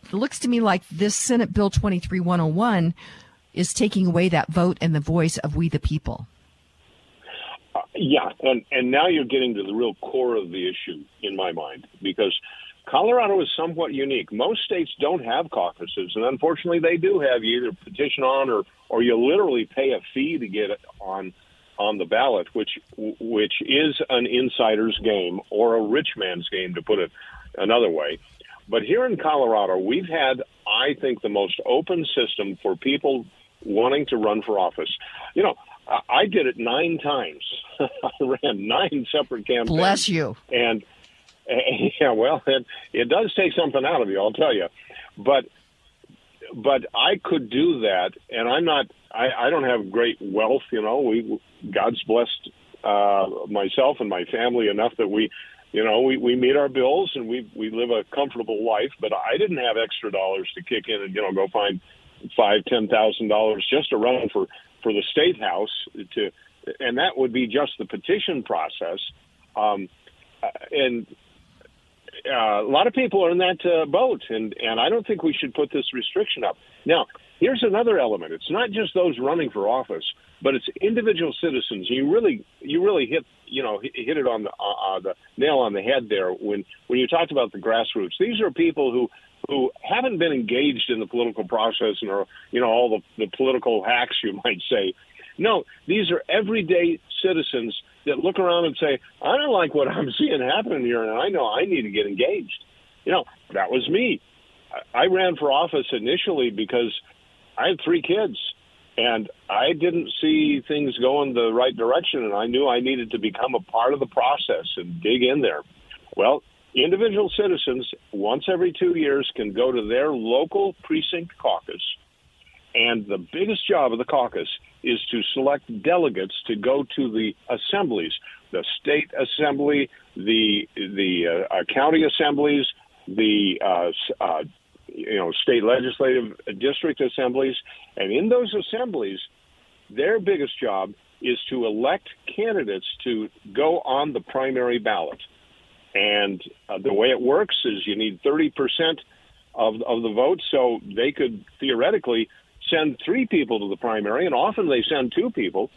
It looks to me like this Senate Bill 23101 is taking away that vote and the voice of we the people. Uh, yeah, and and now you're getting to the real core of the issue in my mind because Colorado is somewhat unique. Most states don't have caucuses, and unfortunately, they do have you either petition on or or you literally pay a fee to get on on the ballot, which which is an insider's game or a rich man's game, to put it another way. But here in Colorado, we've had, I think, the most open system for people wanting to run for office. You know, I did it nine times. (laughs) I ran nine separate campaigns. Bless you. And, and (laughs) yeah, well, it, it does take something out of you, I'll tell you. But but I could do that, and I'm not. I, I don't have great wealth, you know. We God's blessed uh, myself and my family enough that we, you know, we, we meet our bills and we we live a comfortable life. But I didn't have extra dollars to kick in and you know go find five ten thousand dollars just to run for for the state house to, and that would be just the petition process. Um, and uh, a lot of people are in that uh, boat, and and I don't think we should put this restriction up. Now, here's another element. It's not just those running for office, but it's individual citizens. You really you really hit you know hit it on the uh, uh, the nail on the head there when when you talked about the grassroots. These are people who who haven't been engaged in the political process and are you know all the, the political hacks you (laughs) might say. No, these are everyday citizens that look around and say, I don't like what I'm (laughs) seeing happening here, and I know I need to get engaged. You know, that was me. I ran for office initially because I had three kids and I didn't see things going the right direction, and I knew I needed to become a part of the process and dig in there. Well, individual citizens, once every two years, can go to their local precinct caucus, and the biggest job of the caucus is to select delegates to go to the assemblies, the state assembly, the the uh, county assemblies, the uh, uh, you know state legislative district assemblies, and in those assemblies, their biggest job is to elect candidates to go on the primary ballot. And uh, the way it works is you need 30% of, of the vote, so they could theoretically send three people to the primary, and often they send two people,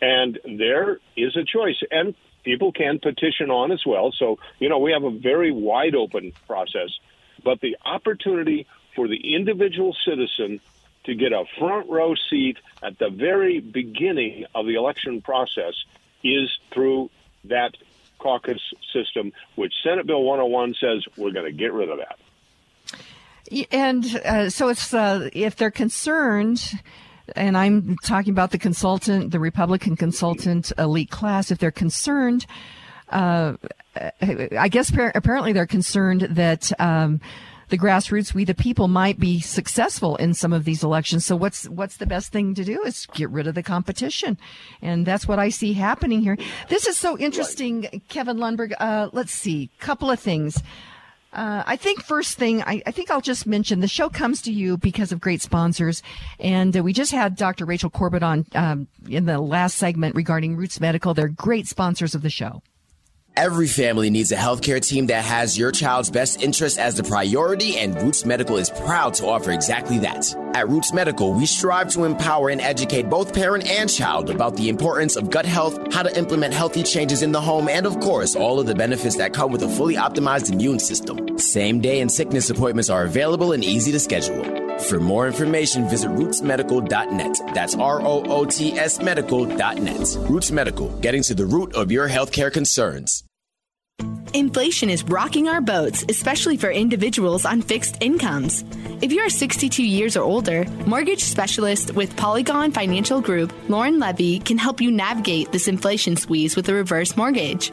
and there is a choice. And people can petition on as well. So, you know, we have a very wide open process, but the opportunity for the individual citizen to get a front row seat at the very beginning of the election process is through that caucus system, which Senate Bill 101 says we're going to get rid of that. And uh, so it's uh, if they're concerned, and I'm talking about the consultant, the Republican consultant elite class, if they're concerned, uh, I guess apparently they're concerned that. Um, the grassroots, we the people might be successful in some of these elections. So what's what's the best thing to do is get rid of the competition, and that's what I see happening here. This is so interesting, right. Kevin Lundberg. Uh, let's see, couple of things. Uh, I think first thing, I, I, think I'll just mention the show comes to you because of great sponsors. And uh, we just had Dr. Rachel Corbett on um, in the last segment regarding Roots Medical. They're great sponsors of the show. Every family needs a healthcare team that has your child's best interest as the priority, and Roots Medical is proud to offer exactly that. At Roots Medical, we strive to empower and educate both parent and child about the importance of gut health, how to implement healthy changes in the home, and of course, all of the benefits that come with a fully optimized immune system. Same day and sickness appointments are available and easy to schedule. For more information, visit rootsmedical.net. That's R O O T S medical.net. Roots Medical, getting to the root of your healthcare concerns. Inflation is rocking our boats, especially for individuals on fixed incomes. If you are 62 years or older, mortgage specialist with Polygon Financial Group, Lauren Levy, can help you navigate this inflation squeeze with a reverse mortgage.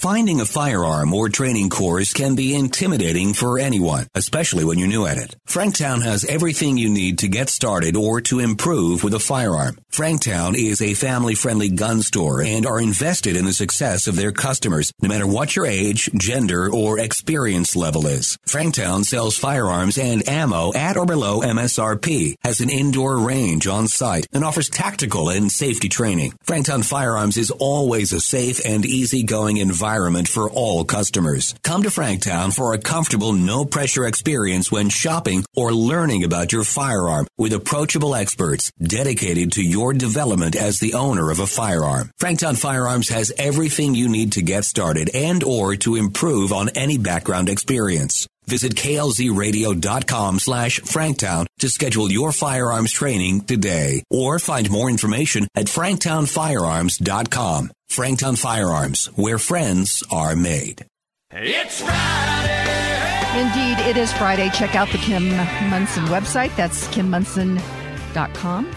Finding a firearm or training course can be intimidating for anyone, especially when you're new at it. Franktown has everything you need to get started or to improve with a firearm. Franktown is a family friendly gun store and are invested in the success of their customers, no matter what your age, gender, or experience level is. Franktown sells firearms and ammo at or below MSRP, has an indoor range on site, and offers tactical and safety training. Franktown Firearms is always a safe and easygoing environment environment for all customers. Come to Franktown for a comfortable, no pressure experience when shopping or learning about your firearm with approachable experts dedicated to your development as the owner of a firearm. Franktown Firearms has everything you need to get started and or to improve on any background experience. Visit klzradio.com slash franktown to schedule your firearms training today or find more information at franktownfirearms.com. Franktown Firearms, where friends are made. It's Friday! Indeed, it is Friday. Check out the Kim Monson website. That's kimmonson.com.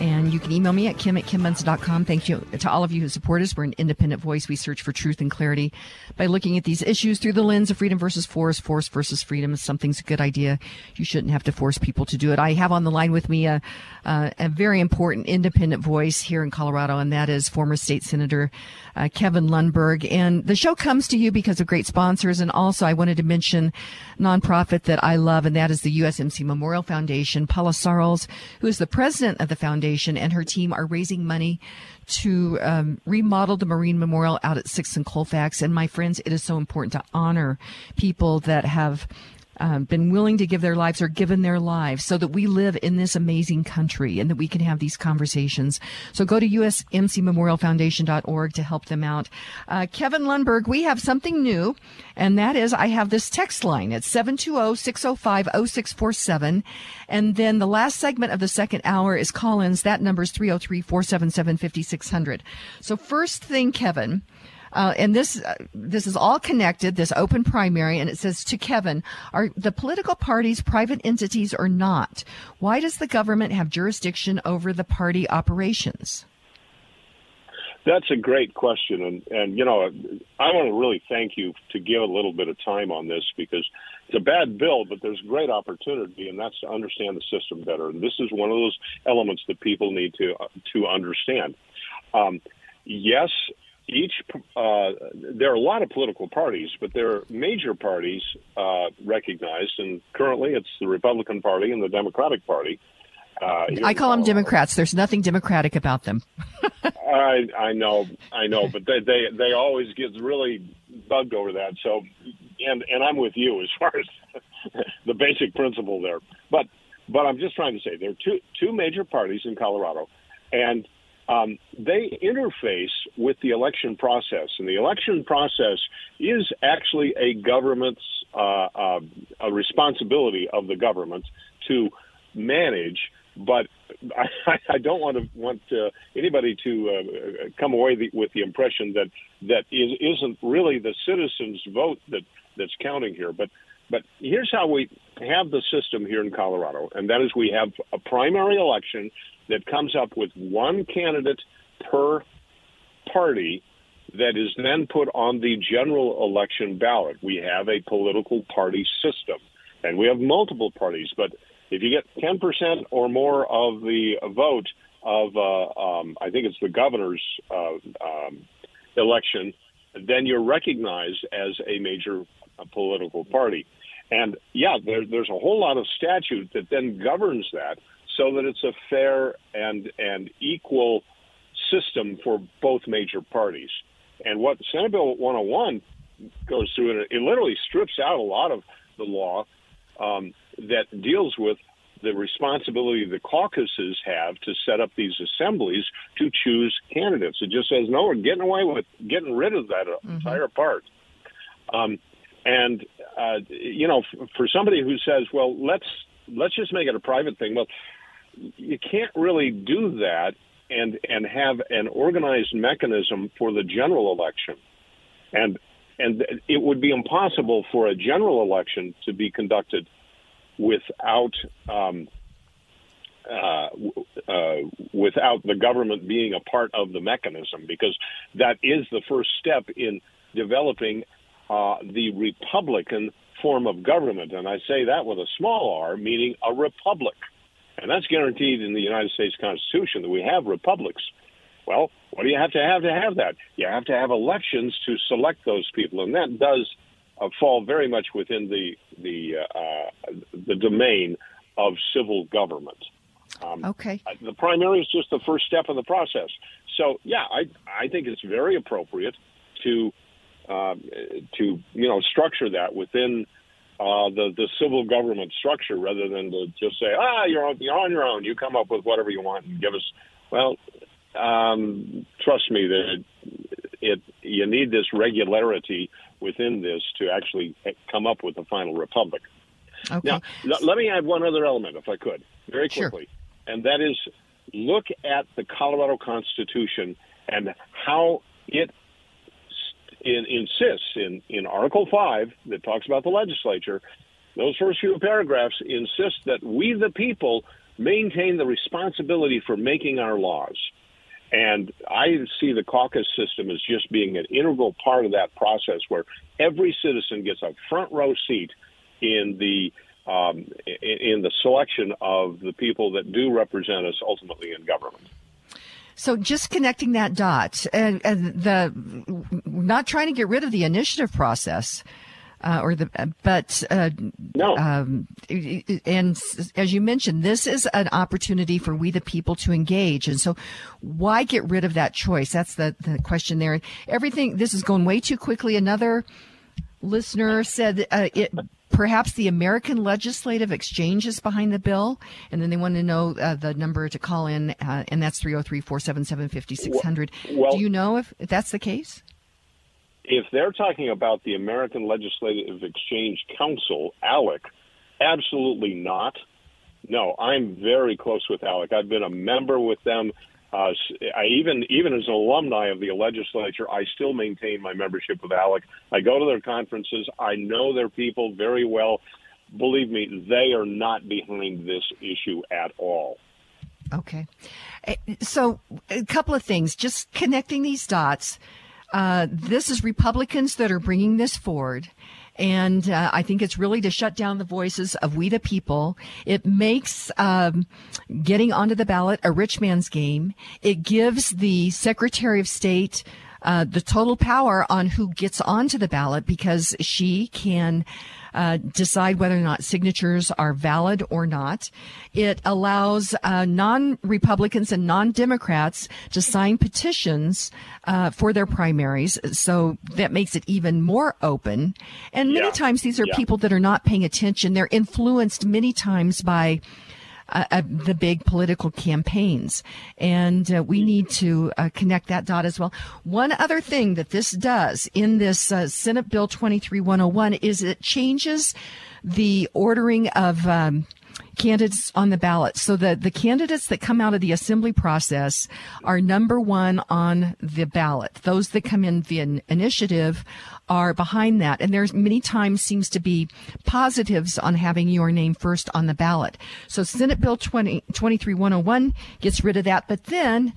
And you can email me at kim at kimmonson.com. Thank you to all of you who support us. We're an independent voice. We search for truth and clarity by looking at these issues through the lens of freedom versus force, force versus freedom. If something's a good idea, you shouldn't have to force people to do it. I have on the line with me a, uh, a very important independent voice here in Colorado, and that is former state senator uh, Kevin Lundberg. And the show comes to you because of great sponsors. And also, I wanted to mention nonprofit that I love, and that is the USMC Memorial Foundation. Paula Sarles, who is the president of the foundation, and her team are raising money to um, remodel the Marine Memorial out at Sixth and Colfax. And my friends, it is so important to honor people that have um, been willing to give their lives or given their lives so that we live in this amazing country and that we can have these conversations. So go to usmcmemorialfoundation.org to help them out. Uh, Kevin Lundberg, we have something new, and that is I have this text line. It's 720-605-0647. And then the last segment of the second hour is call-ins. That number is 303-477-5600. So first thing, Kevin, uh, and this uh, this is all connected. This open primary, and it says to Kevin: Are the political parties private entities or not? Why does the government have jurisdiction over the party operations? That's a great question, and and you know, I want to really thank you to give a little bit of time on this because it's a bad bill, but there's great opportunity, and that's to understand the system better. And this is one of those elements that people need to uh, to understand. Um, yes, each uh, there are a lot of political parties, but there are major parties uh, recognized, and currently it's the Republican Party and the Democratic Party. Uh, I call them Democrats. There's nothing democratic about them. (laughs) I I know, I know, but they they they always get really bugged over that. So, and and I'm with you as (laughs) far as the basic principle there. But but I'm just trying to say there are two two major parties in Colorado, and um, they interface with the election process, and the election process is actually a government's uh, uh, a responsibility of the government to manage. But (laughs) I, I don't want to want uh, anybody to uh, come away the, with the impression that that is, isn't really the citizens' vote that that's counting here. But but here's how we have the system here in Colorado, and that is we have a primary election that comes up with one candidate per party that is then put on the general election ballot. We have a political party system, and we have multiple parties. But if you get 10% or more of the vote of, uh, um, I think it's the governor's uh, um, election, then you're recognized as a major uh, political party. And yeah, there, there's a whole lot of statute that then governs that so that it's a fair and and equal system for both major parties. And what Senate Bill 101 goes through, and it literally strips out a lot of the law um, that deals with the responsibility the caucuses have to set up these assemblies to choose candidates. It just says no, we're getting away with getting rid of that mm-hmm. entire part. Um, and uh, you know, for somebody who says, "Well, let's let's just make it a private thing," well, you can't really do that and and have an organized mechanism for the general election. And and it would be impossible for a general election to be conducted without um, uh, uh, without the government being a part of the mechanism, because that is the first step in developing uh, the Republican form of government. And I say that with a small r, meaning a republic. And that's guaranteed in the United States Constitution that we have republics. Well, what do you have to have to have that? You have to have elections to select those people, and that does uh, fall very much within the the uh, uh the domain of civil government. Um, okay. The primary is just the first step in the process. So, yeah, I I think it's very appropriate to um, to you know structure that within uh, the the civil government structure rather than to just say ah you're on, you're on your own you come up with whatever you want and give us well um, trust me that it, it you need this regularity within this to actually come up with a final republic. Okay. Now, l- let me add one other element, if I could, very quickly. Sure and that is look at the Colorado Constitution and how it in, insists in, in Article 5 that talks about the legislature, those first few paragraphs insist that we, the people, maintain the responsibility for making our laws. And I see the caucus system as just being an integral part of that process where every citizen gets a front row seat in the um, in, the selection of the people that do represent us ultimately in government. So just connecting that dot, and, and the not trying to get rid of the initiative process. Uh, or the but uh, no. Um, and as you mentioned, this is an opportunity for we the people to engage, and so why get rid of that choice? That's the the question there. Everything this is going way too quickly. Another listener said uh, it perhaps the American Legislative Exchange is behind the bill, and then they want to know uh, the number to call in, uh, and that's 303 477 5600. Do you know if, if that's the case? If they're talking about the American Legislative Exchange Council, ALEC, absolutely not. No, I'm very close with ALEC. I've been a member with them uh, I even even as an alumni of the legislature, I still maintain my membership with ALEC. I go to their conferences. I know their people very well. Believe me, they are not behind this issue at all. Okay, eh, so a couple of things. Just connecting these dots. Uh, this is Republicans that are bringing this forward. And uh, I think it's really to shut down the voices of we the people. It makes um, getting onto the ballot a rich man's game. It gives the Secretary of State uh, the total power on who gets onto the ballot because she can uh, decide whether or not signatures are valid or not. It allows uh, non-Republicans and non-Democrats to sign petitions uh, for their primaries, so that makes it even more open. And many yeah. times these are yeah. people that are not paying attention. They're influenced many times by uh, uh, the big political campaigns. And uh, we need to uh, connect that dot as well. One other thing that this does in this uh, Senate Bill 23101 is it changes the ordering of um, candidates on the ballot. So the, the candidates that come out of the assembly process are number one on the ballot. Those that come in via initiative are behind that. And there's many times seems to be positives on having your name first on the ballot. So Senate Bill 20, 23101 gets rid of that. But then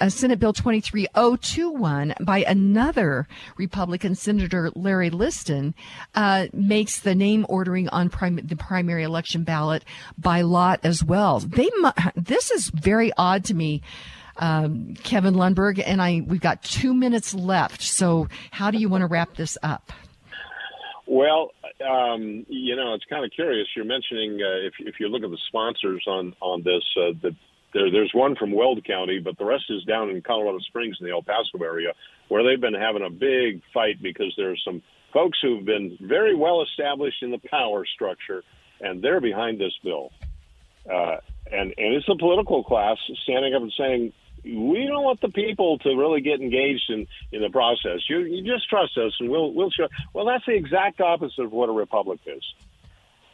uh, Senate Bill 23021 by another Republican Senator Larry Liston uh, makes the name ordering on prim- the primary election ballot by lot as well. They mu- (laughs) this is very odd to me um, Kevin Lundberg, and I we've got two minutes left. So, how do you want to wrap this up? Well, um, you know, it's kind of curious. You're mentioning uh, if if you look at the sponsors on on this, uh, the, there, there's one from Weld County, but the rest is down in Colorado Springs in the El Paso area, where they've been having a big fight because there's some folks who've been very well established in the power structure, and they're behind this bill. Uh, and and it's the political class standing up and saying we don't want the people to really get engaged in, in the process. You, you just trust us, and we'll we'll show. Well, that's the exact opposite of what a republic is.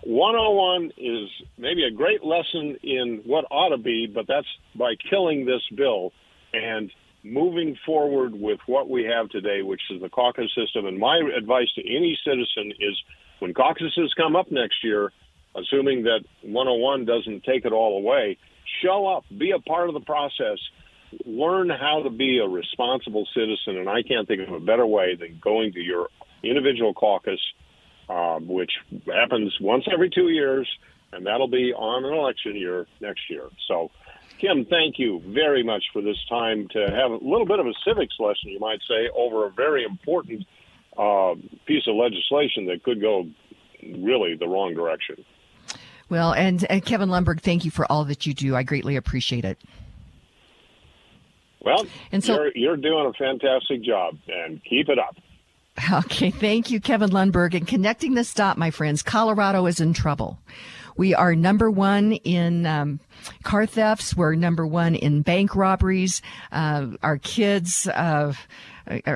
101 is maybe a great lesson in what ought to be, but that's by killing this bill. And moving forward with what we have today, which is the caucus system. And my advice to any citizen is when caucuses come up next year, assuming that 101 doesn't take it all away, show up, be a part of the process, learn how to be a responsible citizen. And I can't think of a better way than going to your individual caucus, uh, which happens once every two years, and that'll be on an election year next year. So, Kim, thank you very much for this time to have a little bit of a civics lesson, you might say, over a very important uh, piece of legislation that could go really the wrong direction. Well, and, and Kevin Lundberg, thank you for all that you do. I greatly appreciate it. Well, and so, you're, you're doing a fantastic job, and keep it up. Okay, thank you, Kevin Lundberg. And connecting the stop, my friends, Colorado is in trouble. We are number one in um, car thefts. We're number one in bank robberies. Uh, our kids uh,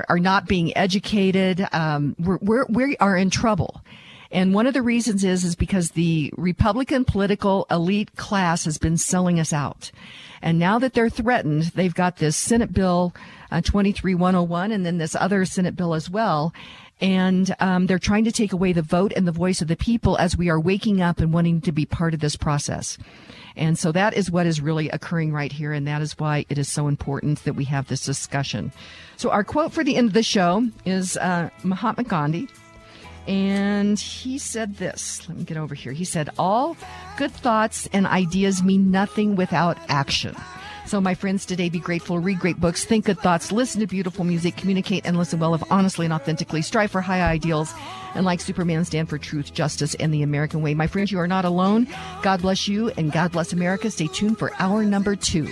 are not being educated. Um, we're, we're, we are in trouble. And one of the reasons is, is because the Republican political elite class has been selling us out. And now that they're threatened, they've got this Senate bill uh, 23101 and then this other Senate bill as well. And um, they're trying to take away the vote and the voice of the people as we are waking up and wanting to be part of this process. And so that is what is really occurring right here. And that is why it is so important that we have this discussion. So our quote for the end of the show is uh, Mahatma Gandhi. And he said this. Let me get over here. He said, All good thoughts and ideas mean nothing without action. So, my friends, today be grateful, read great books, think good thoughts, listen to beautiful music, communicate and listen well, live honestly and authentically, strive for high ideals, and like Superman, stand for truth, justice, and the American way. My friends, you are not alone. God bless you and God bless America. Stay tuned for hour number two.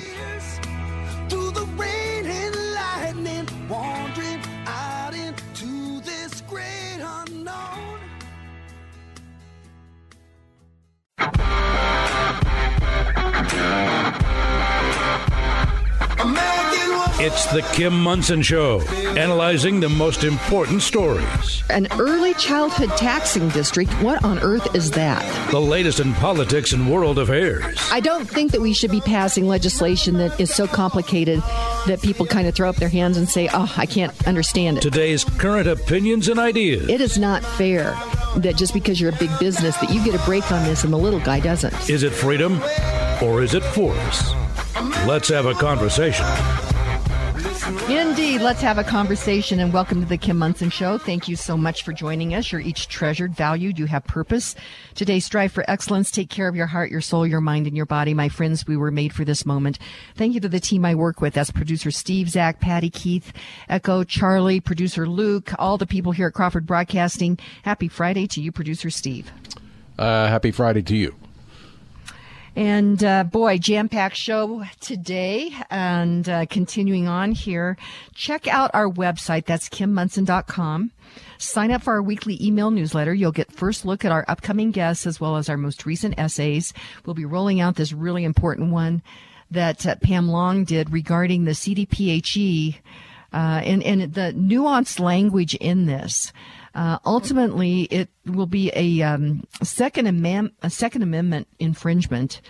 It's the Kim Monson Show, analyzing the most important stories. An early childhood taxing district? What on earth is that? The latest in politics and world affairs. I don't think that we should be passing legislation that is so complicated that people kind of throw up their hands and say, oh, I can't understand it. Today's current opinions and ideas. It is not fair that just because you're a big business that you get a break on this and the little guy doesn't. Is it freedom or is it force? Let's have a conversation. Indeed. Let's have a conversation and welcome to the Kim Monson Show. Thank you so much for joining us. You're each treasured, valued. You have purpose. Today, strive for excellence. Take care of your heart, your soul, your mind, and your body. My friends, we were made for this moment. Thank you to the team I work with. That's producer Steve, Zach, Patty, Keith, Echo, Charlie, producer Luke, all the people here at Crawford Broadcasting. Happy Friday to you, producer Steve. Uh, happy Friday to you. And uh, boy, jam packed show today. And uh, continuing on here, check out our website. That's kimmonson.com. Sign up for our weekly email newsletter. You'll get first look at our upcoming guests as well as our most recent essays. We'll be rolling out this really important one that uh, Pam Long did regarding the CDPHE uh, and, and the nuanced language in this. Uh, ultimately, it will be a, um, second, Am- a second Amendment infringement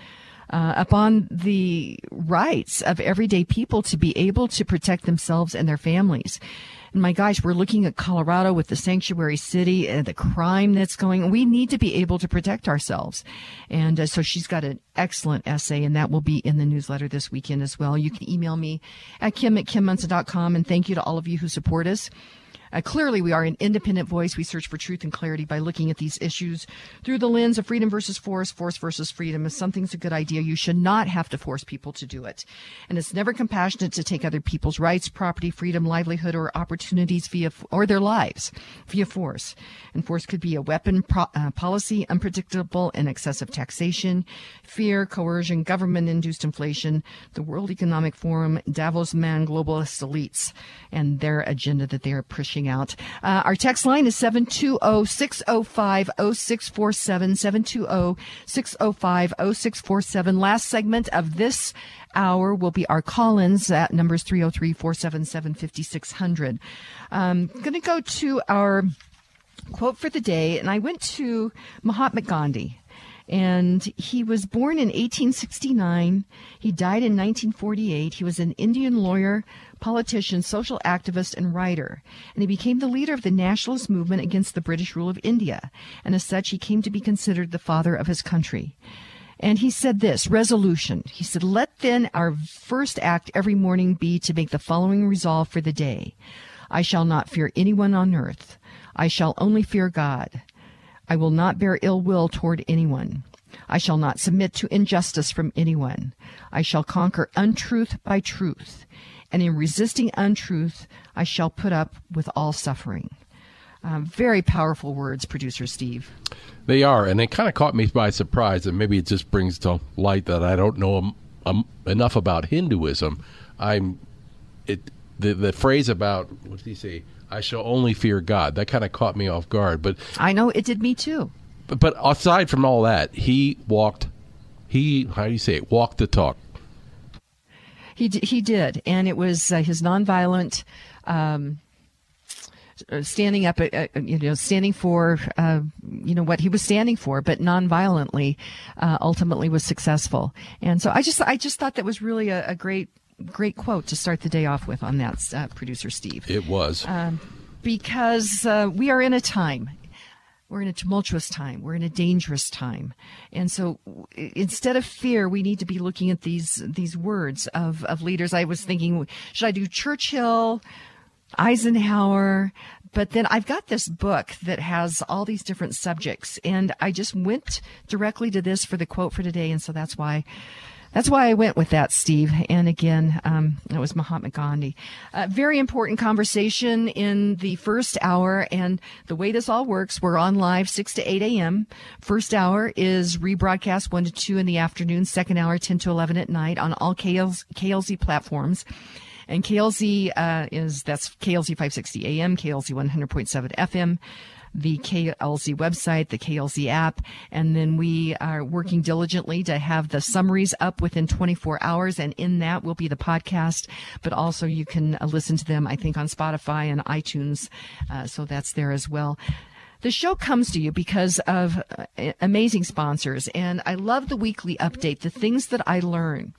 uh, upon the rights of everyday people to be able to protect themselves and their families. And my gosh, we're looking at Colorado with the sanctuary city and the crime that's going. We need to be able to protect ourselves. And uh, so she's got an excellent essay, and that will be in the newsletter this weekend as well. You can email me at kim at kimmonson.com. And thank you to all of you who support us. Uh, clearly, we are an independent voice. We search for truth and clarity by looking at these issues through the lens of freedom versus force, force versus freedom. If something's a good idea, you should not have to force people to do it. And it's never compassionate to take other people's rights, property, freedom, livelihood, or opportunities via, or their lives via force. And force could be a weapon pro- uh, policy, unpredictable and excessive taxation, fear, coercion, government induced inflation, the World Economic Forum, Davos man globalist elites, and their agenda that they are pushing out. Uh, our text line is 720-605-0647, 720-605-0647. Last segment of this hour will be our call-ins at numbers 303-477-5600. I'm going to go to our quote for the day, and I went to Mahatma Gandhi. And he was born in 1869. He died in 1948. He was an Indian lawyer, politician, social activist, and writer. And he became the leader of the nationalist movement against the British rule of India. And as such, he came to be considered the father of his country. And he said this resolution. He said, Let then our first act every morning be to make the following resolve for the day I shall not fear anyone on earth. I shall only fear God. I will not bear ill will toward anyone. I shall not submit to injustice from anyone. I shall conquer untruth by truth. And in resisting untruth, I shall put up with all suffering. Um, very powerful words, producer Steve. They are, and it kind of caught me by surprise, and maybe it just brings to light that I don't know um, um, enough about Hinduism. I'm it the the phrase about what did he say? I shall only fear God. That kind of caught me off guard. But I know it did me too. But, but aside from all that, he walked. He how do you say it? Walked the talk. He d- he did, and it was uh, his nonviolent. Um, standing up, uh, uh, you know, standing for, uh, you know, what he was standing for, but non-violently, uh, ultimately was successful. And so I just, I just thought that was really a, a great, great quote to start the day off with on that, uh, producer Steve. It was. Um, because uh, we are in a time we're in a tumultuous time. We're in a dangerous time. And so instead of fear, we need to be looking at these, these words of, of leaders. I was thinking, should I do Churchill, Eisenhower? But then I've got this book that has all these different subjects and I just went directly to this for the quote for today. And so that's why that's why I went with that, Steve. And again, um, it was Mahatma Gandhi. Very important conversation in the first hour. And the way this all works, we're on live 6 to 8 a.m. First hour is rebroadcast 1 to 2 in the afternoon. Second hour, 10 to 11 at night on all KLZ, KLZ platforms. And KLZ uh, is that's KLZ 560 AM, KLZ 100.7 FM the KLZ website, the KLZ app, and then we are working diligently to have the summaries up within 24 hours. And in that will be the podcast, but also you can uh, listen to them, I think, on Spotify and iTunes. Uh, so that's there as well. The show comes to you because of uh, amazing sponsors, and I love the weekly update, the things that I learn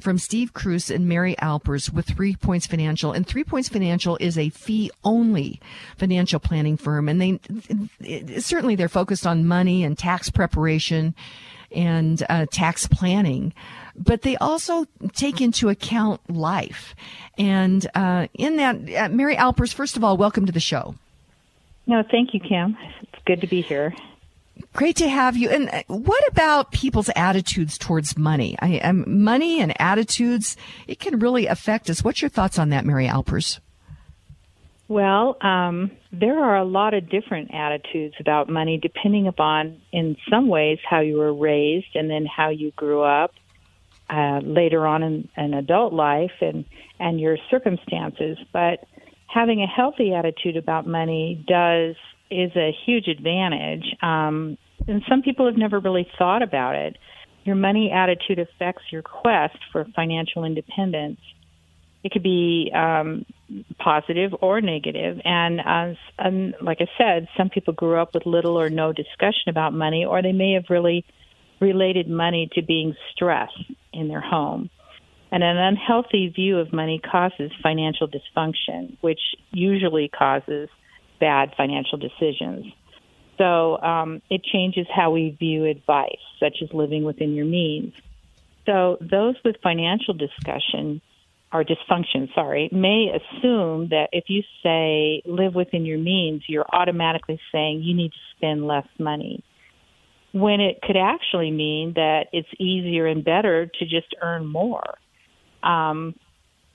from Steve Cruz and Mary Alpers with Three Points Financial. And Three Points Financial is a fee only financial planning firm. And they certainly they're focused on money and tax preparation and uh, tax planning. But they also take into account life. And uh, in that, uh, Mary Alpers, first of all, welcome to the show. No, thank you, Kim. It's good to be here. Great to have you. And uh, what about people's attitudes towards money? I, um, money and attitudes, it can really affect us. What's your thoughts on that, Mary Alpers? Well, um, there are a lot of different attitudes about money, depending upon, in some ways, how you were raised and then how you grew up uh, later on in, in adult life and, and your circumstances. But having a healthy attitude about money does is a huge advantage. Um, and some people have never really thought about it. Your money attitude affects your quest for financial independence. It could be um, positive or negative. And as and like I said, some people grew up with little or no discussion about money, or they may have really related money to being stress in their home. And an unhealthy view of money causes financial dysfunction, which usually causes bad financial decisions. So um, it changes how we view advice, such as living within your means. So those with financial discussion or dysfunction, sorry, may assume that if you say live within your means, you're automatically saying you need to spend less money. When it could actually mean that it's easier and better to just earn more. Um,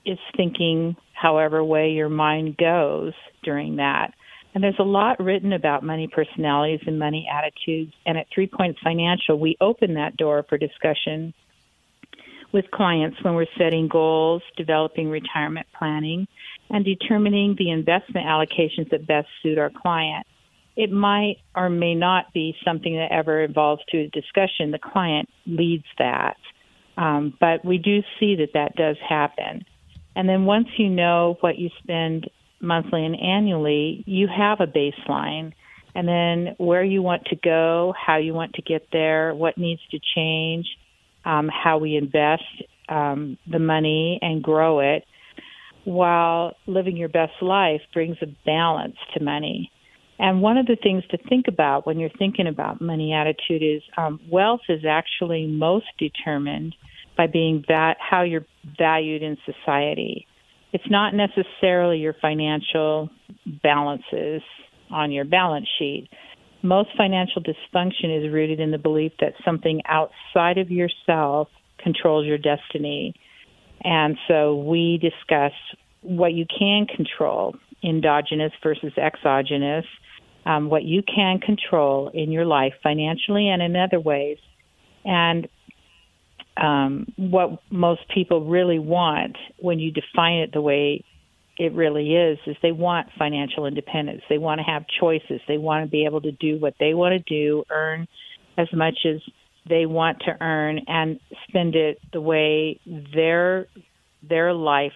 it's thinking however way your mind goes during that. And there's a lot written about money personalities and money attitudes. And at Three Points Financial, we open that door for discussion with clients when we're setting goals, developing retirement planning, and determining the investment allocations that best suit our client. It might or may not be something that ever evolves to a discussion. The client leads that. Um, but we do see that that does happen. And then once you know what you spend monthly and annually, you have a baseline and then where you want to go, how you want to get there, what needs to change, um, how we invest um, the money and grow it, while living your best life brings a balance to money. And one of the things to think about when you're thinking about money attitude is um, wealth is actually most determined by being that how you're valued in society. It's not necessarily your financial balances on your balance sheet. Most financial dysfunction is rooted in the belief that something outside of yourself controls your destiny. And so we discuss what you can control, endogenous versus exogenous, um, what you can control in your life financially and in other ways. And um, what most people really want when you define it the way it really is is they want financial independence. They want to have choices. They want to be able to do what they want to do, earn as much as they want to earn and spend it the way their their life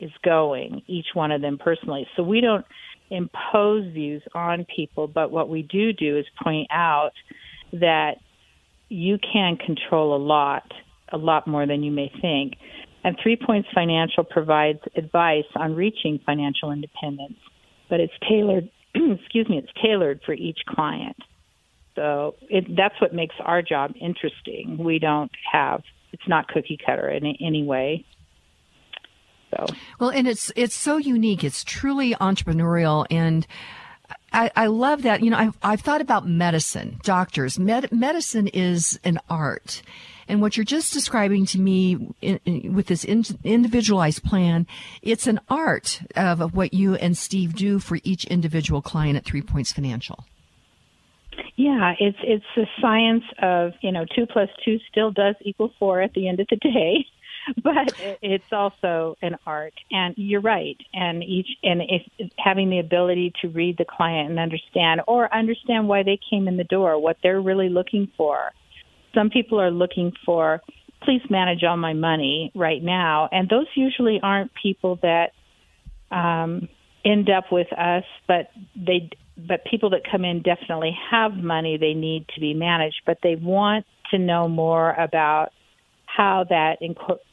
is going, each one of them personally. So we don't impose views on people, but what we do do is point out that you can control a lot, a lot more than you may think. And Three Points Financial provides advice on reaching financial independence, but it's tailored, (clears throat) excuse me, it's tailored for each client. So it, that's what makes our job interesting. We don't have, it's not cookie cutter in any way. So. Well, and it's it's so unique. It's truly entrepreneurial, and I, I love that. You know, I've, I've thought about medicine, doctors. Med, medicine is an art. And what you're just describing to me in, in, with this in, individualized plan, it's an art of, of what you and Steve do for each individual client at Three Points Financial. Yeah, it's it's the science of you know two plus two still does equal four at the end of the day, (laughs) but it's also an art. And you're right. And each and if, having the ability to read the client and understand, or understand why they came in the door, what they're really looking for. Some people are looking for, please manage all my money right now, and those usually aren't people that um, end up with us, but they but people that come in definitely have money they need to be managed, but they want to know more about how that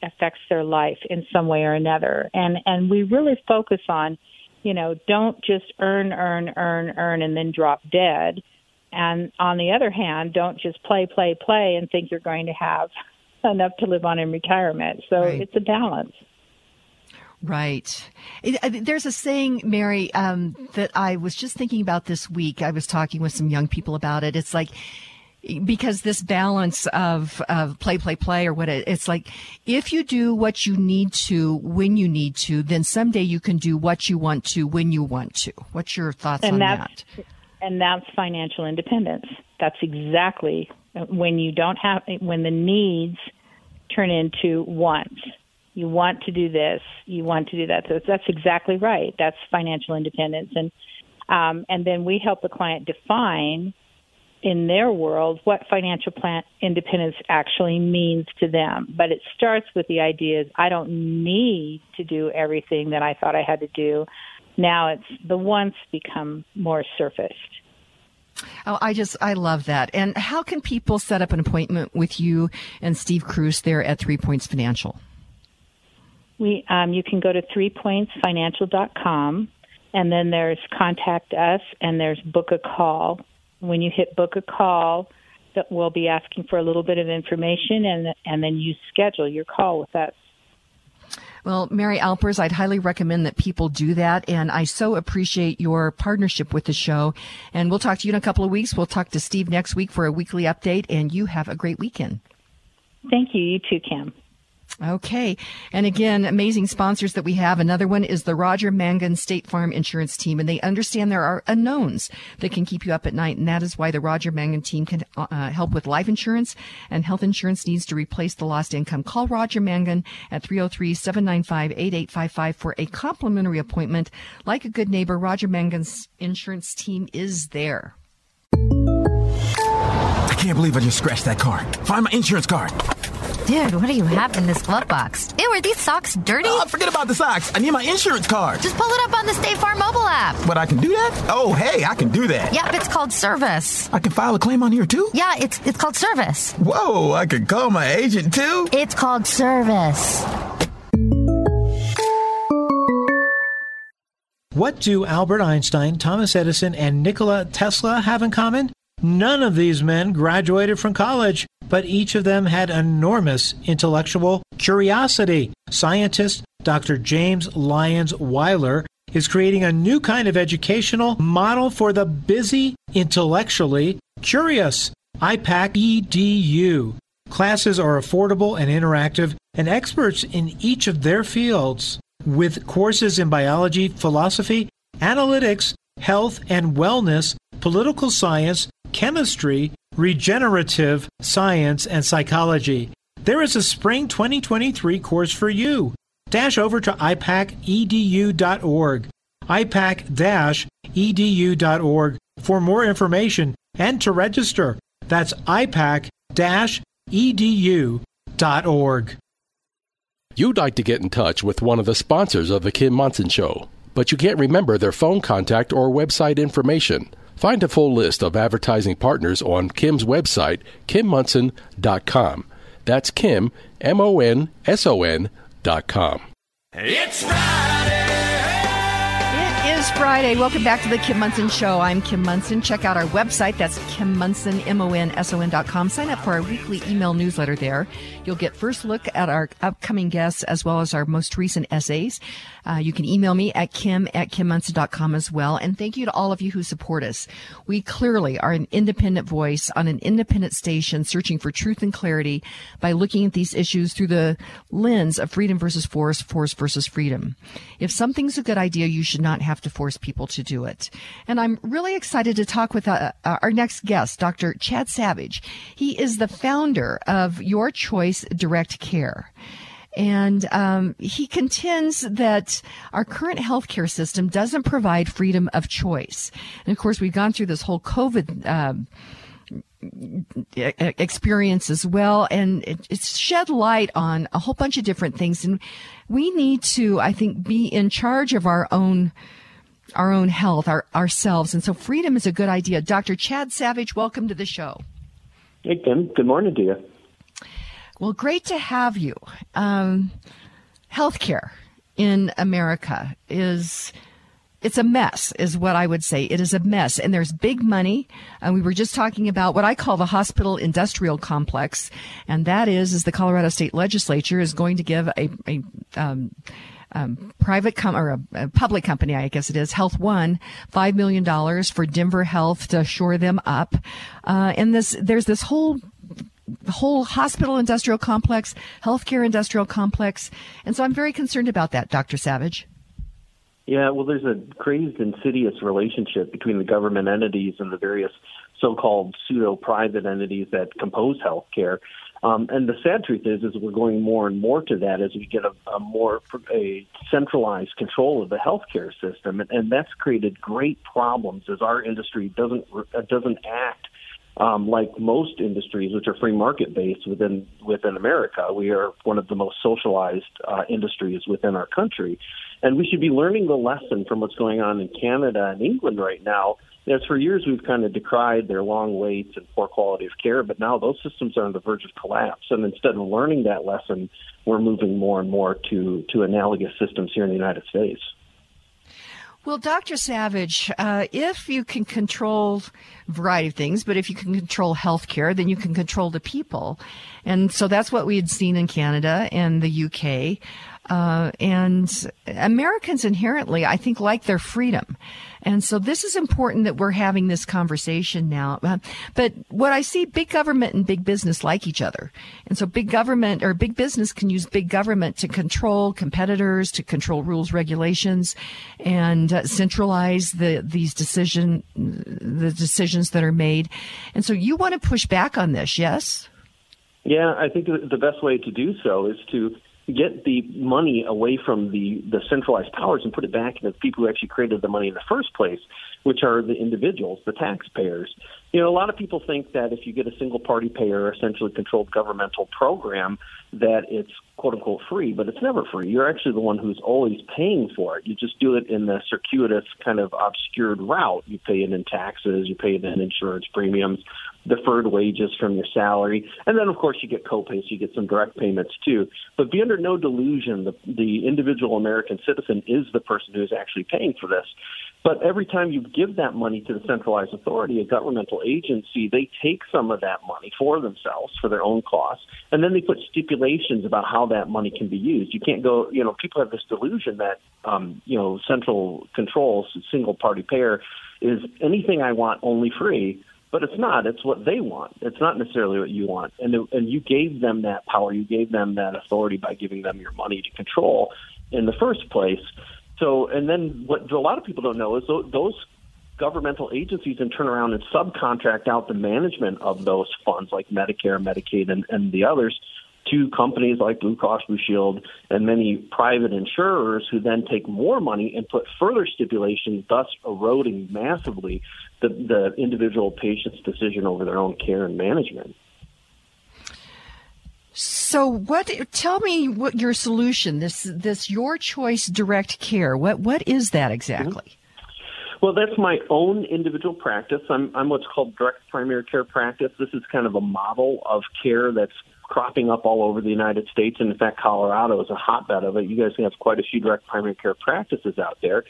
affects their life in some way or another. And and we really focus on, you know, don't just earn, earn, earn, earn, and then drop dead. And on the other hand, don't just play, play, play, and think you're going to have (laughs) enough to live on in retirement. So right. it's a balance. Right. There's a saying, Mary, um, that I was just thinking about this week. I was talking with some young people about it. It's like, because this balance of, of play, play, play, or what it, it's like, if you do what you need to when you need to, then someday you can do what you want to when you want to. What's your thoughts and on that? And that's financial independence. That's exactly when you don't have, when the needs turn into wants you want to do this, you want to do that. So that's exactly right. That's financial independence, and um, and then we help the client define in their world what financial plan independence actually means to them. But it starts with the idea: I don't need to do everything that I thought I had to do. Now it's the wants become more surfaced. Oh, I just, I love that. And how can people set up an appointment with you and Steve Cruz there at Three Points Financial? We, um, you can go to threepointsfinancial.com, and then there's contact us, and there's book a call. When you hit book a call, that we'll be asking for a little bit of information, and and then you schedule your call with us. Well, Mary Alpers, I'd highly recommend that people do that. And I so appreciate your partnership with the show. And we'll talk to you in a couple of weeks. We'll talk to Steve next week for a weekly update. And you have a great weekend. Thank you. You too, Kim. Okay. And again, amazing sponsors that we have. Another one is the Roger Mangan State Farm Insurance Team, and they understand there are unknowns that can keep you up at night. And that is why the Roger Mangan team can uh, help with life insurance and health insurance needs to replace the lost income. Call Roger Mangan at 303-795-8855 for a complimentary appointment. Like a good neighbor, Roger Mangan's insurance team is there. I can't believe I just scratched that car. Find my insurance card. Dude, what do you have in this glove box? Ew, are these socks dirty? Oh, forget about the socks. I need my insurance card. Just pull it up on the State Farm mobile app. but I can do that? Oh, hey, I can do that. Yep, it's called service. I can file a claim on here too? Yeah, it's it's called service. Whoa, I can call my agent too? It's called service. What do Albert Einstein, Thomas Edison, and Nikola Tesla have in common? None of these men graduated from college, but each of them had enormous intellectual curiosity. Scientist Dr. James Lyons Weiler is creating a new kind of educational model for the busy, intellectually curious. IPAK EDU. Classes are affordable and interactive, and experts in each of their fields with courses in biology, philosophy, analytics, health and wellness, political science, chemistry, regenerative science, and psychology. There is a spring 2023 course for you. Dash over to ipakedu.org, ipak-edu.org for more information and to register. That's ipak-edu.org. You'd like to get in touch with one of the sponsors of The Kim Monson Show, but you can't remember their phone contact or website information. Find a full list of advertising partners on Kim's website, kimmonson.com. That's Kim, M O N S O N dot com. It's It is Friday. Welcome back to the Kim Monson Show. I'm Kim Monson. Check out our website. That's Kim Monson, M-O-N-S-O-N dot com. Sign up for our weekly email newsletter there. You'll get first look at our upcoming guests as well as our most recent essays. Uh, you can email me at kim at kimmonson.com as well. And thank you to all of you who support us. We clearly are an independent voice on an independent station searching for truth and clarity by looking at these issues through the lens of freedom versus force, force versus freedom. If something's a good idea, you should not have to force people to do it. And I'm really excited to talk with uh, our next guest, Dr. Chad Savage. He is the founder of Your Choice Direct Care. And um, he contends that our current healthcare system doesn't provide freedom of choice. And of course, we've gone through this whole COVID. Um, experience as well and it's shed light on a whole bunch of different things and we need to i think be in charge of our own our own health our ourselves and so freedom is a good idea dr chad savage welcome to the show hey kim good morning to you well, great to have you. Um, healthcare in America is it's a mess is what I would say. It is a mess and there's big money. And we were just talking about what I call the hospital industrial complex. And that is, is the Colorado state legislature is going to give a, a, um, um, private com- or a, a, public company, I guess it is, Health One, five million dollars for Denver Health to shore them up. Uh, and this, there's this whole whole hospital industrial complex, healthcare industrial complex. And so I'm very concerned about that, Dr. Savage. Yeah, well, there's a crazed, insidious relationship between the government entities and the various so-called pseudo-private entities that compose healthcare. Um, and the sad truth is, is we're going more and more to that as we get a, a more a centralized control of the healthcare system, and, and that's created great problems as our industry doesn't uh, doesn't act um, like most industries, which are free market based within within America, we are one of the most socialized uh, industries within our country, and we should be learning the lesson from what's going on in Canada and England right now. As for years we've kind of decried their long waits and poor quality of care, but now those systems are on the verge of collapse. And instead of learning that lesson, we're moving more and more to to analogous systems here in the United States. Well, Dr. Savage, uh, if you can control a variety of things, but if you can control healthcare, then you can control the people. And so that's what we had seen in Canada and the UK. Uh, and Americans inherently, I think, like their freedom. And so this is important that we're having this conversation now. Uh, but what I see, big government and big business like each other. And so big government or big business can use big government to control competitors, to control rules, regulations, and uh, centralize the, these decision, the decisions that are made. And so you want to push back on this, yes? Yeah, I think the best way to do so is to get the money away from the, the centralized powers and put it back into the people who actually created the money in the first place, which are the individuals, the taxpayers. You know, a lot of people think that if you get a single party payer, essentially controlled governmental program, that it's quote unquote free, but it's never free. You're actually the one who's always paying for it. You just do it in the circuitous, kind of obscured route. You pay it in taxes, you pay it in insurance premiums, deferred wages from your salary, and then of course you get copays, you get some direct payments too. But be under no delusion the the individual American citizen is the person who is actually paying for this. But every time you give that money to the centralized authority, a governmental agency, they take some of that money for themselves for their own costs, and then they put stipulations about how that money can be used. You can't go, you know, people have this delusion that, um, you know, central control, single party payer, is anything I want only free. But it's not. It's what they want. It's not necessarily what you want. And and you gave them that power. You gave them that authority by giving them your money to control in the first place. So, and then what a lot of people don't know is those governmental agencies and turn around and subcontract out the management of those funds, like Medicare, Medicaid, and, and the others, to companies like Blue Cross Blue Shield and many private insurers who then take more money and put further stipulations, thus eroding massively the, the individual patient's decision over their own care and management. So, what? Tell me what your solution. This this your choice direct care. What what is that exactly? Mm-hmm. Well, that's my own individual practice. I'm I'm what's called direct primary care practice. This is kind of a model of care that's cropping up all over the United States, and in fact, Colorado is a hotbed of it. You guys have quite a few direct primary care practices out there.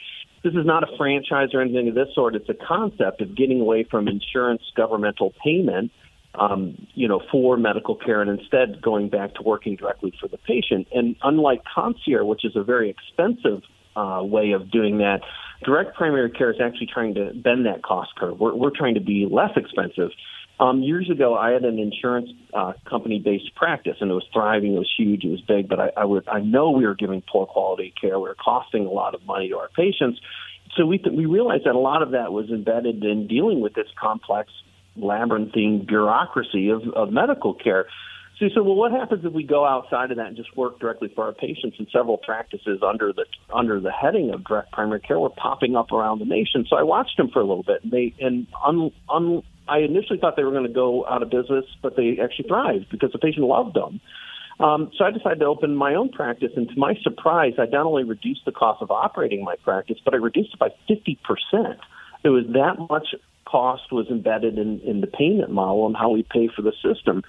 This is not a franchise or anything of this sort. It's a concept of getting away from insurance governmental payment um, you know, for medical care and instead going back to working directly for the patient. And unlike concierge, which is a very expensive uh, way of doing that, direct primary care is actually trying to bend that cost curve. We're, we're trying to be less expensive. Um, years ago, I had an insurance uh, company-based practice, and it was thriving. It was huge. It was big, but I, I would I know we were giving poor quality care. We were costing a lot of money to our patients. So we th- we realized that a lot of that was embedded in dealing with this complex labyrinthine bureaucracy of, of medical care. So you said, well, what happens if we go outside of that and just work directly for our patients? And several practices under the under the heading of direct primary care were popping up around the nation. So I watched them for a little bit, they and un, un, I initially thought they were going to go out of business, but they actually thrived because the patient loved them. Um, so I decided to open my own practice, and to my surprise, I not only reduced the cost of operating my practice, but I reduced it by fifty percent. It was that much cost was embedded in, in the payment model and how we pay for the system.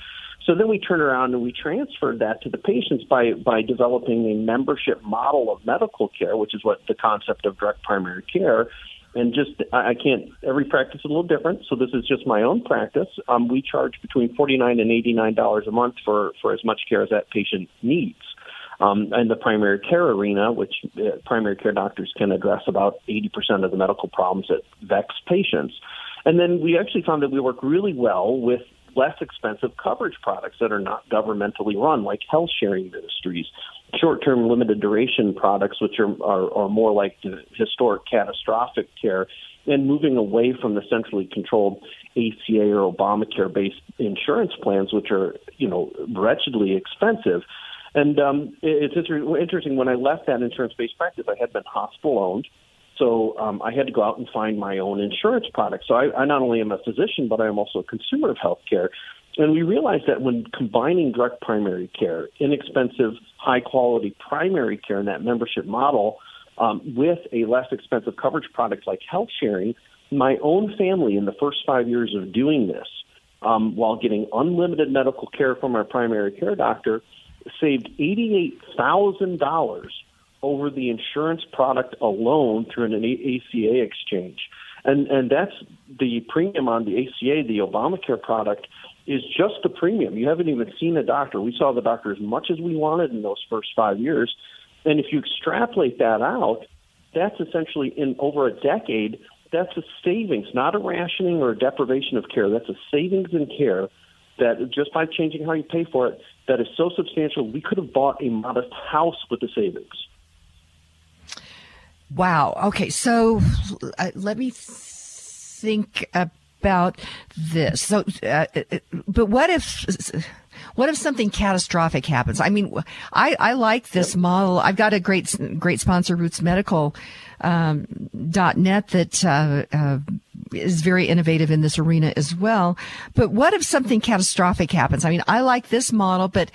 So then we turned around and we transferred that to the patients by, by developing a membership model of medical care, which is what the concept of direct primary care. And just, I can't, every practice is a little different. So this is just my own practice. Um, we charge between 49 and $89 a month for, for as much care as that patient needs. Um, in the primary care arena, which uh, primary care doctors can address about 80% of the medical problems that vex patients. And then we actually found that we work really well with less expensive coverage products that are not governmentally run, like health sharing ministries, short term limited duration products, which are, are, are more like historic catastrophic care, and moving away from the centrally controlled ACA or Obamacare based insurance plans, which are, you know, wretchedly expensive. And um, it's interesting when I left that insurance based practice, I had been hospital owned. So um, I had to go out and find my own insurance product. So I, I not only am a physician, but I am also a consumer of healthcare. And we realized that when combining direct primary care, inexpensive, high quality primary care in that membership model, um, with a less expensive coverage product like health sharing, my own family in the first five years of doing this, um, while getting unlimited medical care from our primary care doctor, saved $88,000 over the insurance product alone through an ACA exchange. And, and that's the premium on the ACA, the Obamacare product, is just the premium. You haven't even seen a doctor. We saw the doctor as much as we wanted in those first five years. And if you extrapolate that out, that's essentially in over a decade, that's a savings, not a rationing or a deprivation of care. That's a savings in care that just by changing how you pay for it, that is so substantial, we could have bought a modest house with the savings. Wow. Okay. So uh, let me think. Uh, about this. So, uh, but what if? What if something catastrophic happens? I mean, I, I like this model. I've got a great great sponsor, Roots Medical um, .net, that uh, uh, is very innovative in this arena as well. But what if something catastrophic happens? I mean, I like this model, but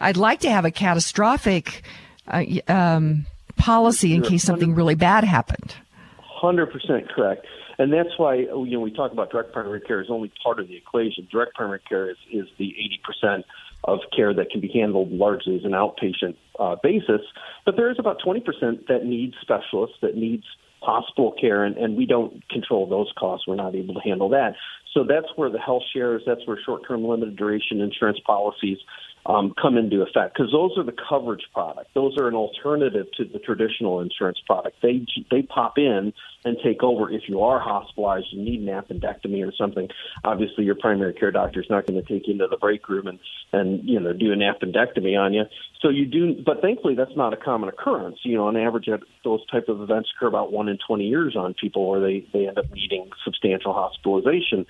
I'd like to have a catastrophic uh, um, policy in case something really bad happened. Hundred percent correct, and that's why you know we talk about direct primary care is only part of the equation. Direct primary care is, is the eighty percent of care that can be handled largely as an outpatient uh, basis, but there is about twenty percent that needs specialists, that needs hospital care, and, and we don't control those costs. We're not able to handle that. So that's where the health shares, that's where short-term limited duration insurance policies um, come into effect because those are the coverage product. Those are an alternative to the traditional insurance product. They they pop in and take over if you are hospitalized, you need an appendectomy or something. Obviously, your primary care doctor is not going to take you into the break room and and you know do an appendectomy on you. So you do, but thankfully that's not a common occurrence. You know, on average, those type of events occur about one in twenty years on people where they they end up needing substantial hospitalization.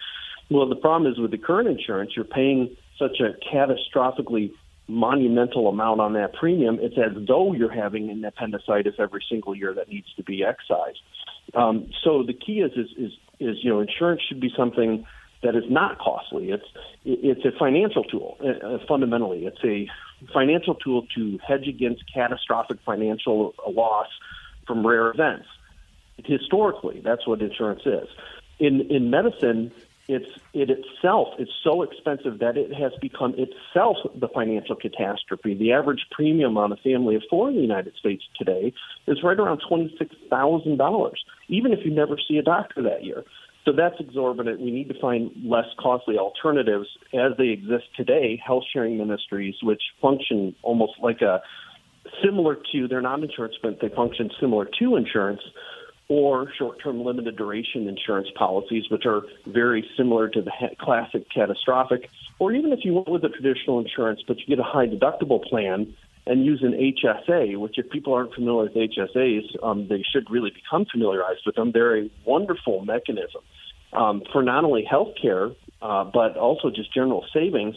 Well, the problem is with the current insurance, you're paying such a catastrophically monumental amount on that premium, it's as though you're having an appendicitis every single year that needs to be excised. Um, so the key is, is is is you know insurance should be something that is not costly. It's it's a financial tool uh, uh, fundamentally. It's a financial tool to hedge against catastrophic financial loss from rare events. Historically, that's what insurance is. In in medicine, it's it itself is so expensive that it has become itself the financial catastrophe. The average premium on a family of four in the United States today is right around twenty six thousand dollars, even if you never see a doctor that year. So that's exorbitant. We need to find less costly alternatives as they exist today. Health sharing ministries, which function almost like a similar to they're not insurance, but they function similar to insurance or short-term limited duration insurance policies, which are very similar to the classic catastrophic, or even if you went with a traditional insurance, but you get a high deductible plan and use an HSA, which if people aren't familiar with HSAs, um, they should really become familiarized with them. They're a wonderful mechanism um, for not only health care, uh, but also just general savings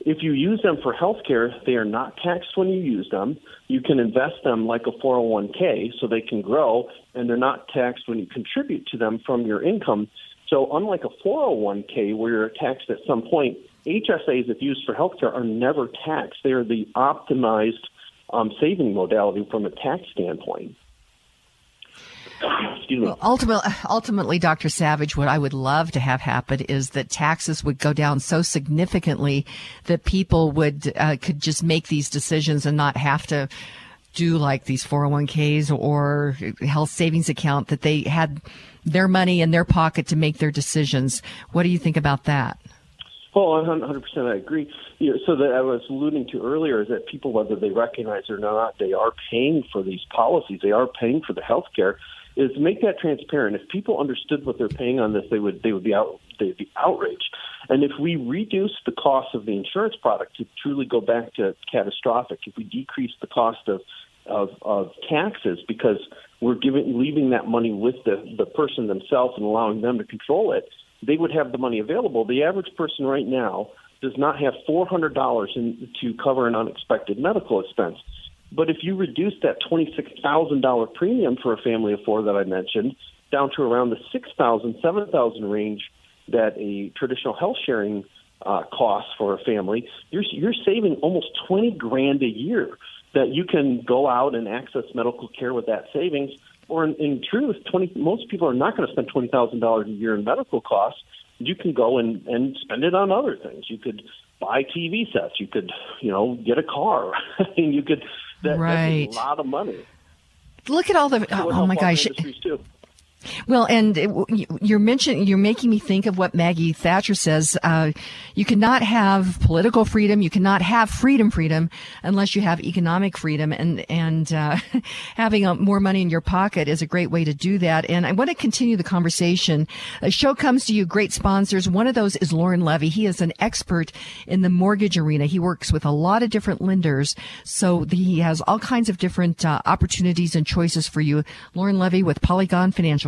if you use them for health care, they are not taxed when you use them. You can invest them like a 401k so they can grow, and they're not taxed when you contribute to them from your income. So, unlike a 401k where you're taxed at some point, HSAs, if used for healthcare, are never taxed. They are the optimized um, saving modality from a tax standpoint. Well, ultimately, ultimately, Dr. Savage, what I would love to have happen is that taxes would go down so significantly that people would uh, could just make these decisions and not have to do like these 401ks or health savings account that they had their money in their pocket to make their decisions. What do you think about that? Well, 100% I agree. You know, so that I was alluding to earlier is that people, whether they recognize it or not, they are paying for these policies. They are paying for the health care is make that transparent. If people understood what they're paying on this, they would they would be out they'd be outraged. And if we reduce the cost of the insurance product to truly go back to catastrophic, if we decrease the cost of of, of taxes because we're giving leaving that money with the the person themselves and allowing them to control it, they would have the money available. The average person right now does not have four hundred dollars to cover an unexpected medical expense. But if you reduce that $26,000 premium for a family of four that I mentioned down to around the $6,000, $7,000 range that a traditional health sharing uh, costs for a family, you're, you're saving almost 20 grand a year that you can go out and access medical care with that savings. Or in, in truth, 20, most people are not going to spend $20,000 a year in medical costs. You can go and, and spend it on other things. You could buy TV sets. You could, you know, get a car. (laughs) and you could that, right. A lot of money. Look at all the. Oh, oh my gosh. Well, and you're mentioning, you're making me think of what Maggie Thatcher says. Uh, you cannot have political freedom. You cannot have freedom, freedom, unless you have economic freedom. And and uh, (laughs) having a, more money in your pocket is a great way to do that. And I want to continue the conversation. A show comes to you, great sponsors. One of those is Lauren Levy. He is an expert in the mortgage arena. He works with a lot of different lenders, so he has all kinds of different uh, opportunities and choices for you. Lauren Levy with Polygon Financial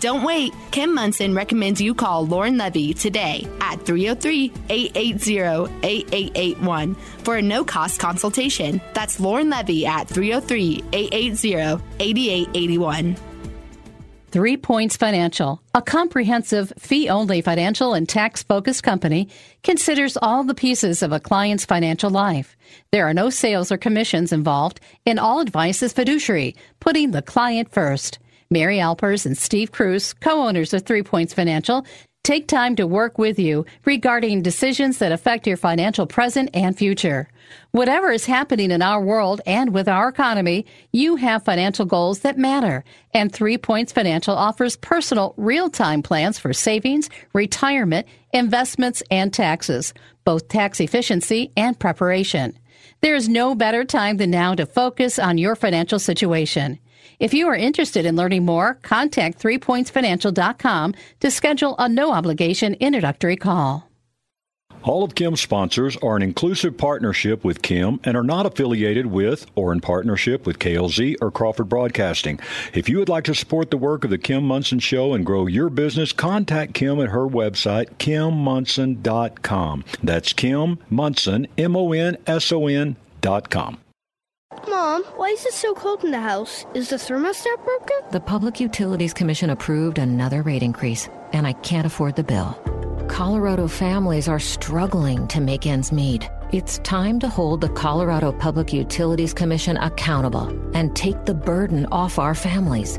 Don't wait. Kim Monson recommends you call Lauren Levy today at 303 880 8881 for a no cost consultation. That's Lauren Levy at 303 880 8881. Three Points Financial, a comprehensive fee only financial and tax focused company, considers all the pieces of a client's financial life. There are no sales or commissions involved, and all advice is fiduciary, putting the client first. Mary Alpers and Steve Cruz, co-owners of Three Points Financial, take time to work with you regarding decisions that affect your financial present and future. Whatever is happening in our world and with our economy, you have financial goals that matter. And Three Points Financial offers personal, real-time plans for savings, retirement, investments, and taxes, both tax efficiency and preparation. There is no better time than now to focus on your financial situation. If you are interested in learning more, contact threepointsfinancial.com to schedule a no obligation introductory call. All of Kim's sponsors are an inclusive partnership with Kim and are not affiliated with or in partnership with KLZ or Crawford Broadcasting. If you would like to support the work of the Kim Monson Show and grow your business, contact Kim at her website, kimmonson.com. That's Kim Monson, M O N S O N dot com. Mom, why is it so cold in the house? Is the thermostat broken? The Public Utilities Commission approved another rate increase, and I can't afford the bill. Colorado families are struggling to make ends meet. It's time to hold the Colorado Public Utilities Commission accountable and take the burden off our families.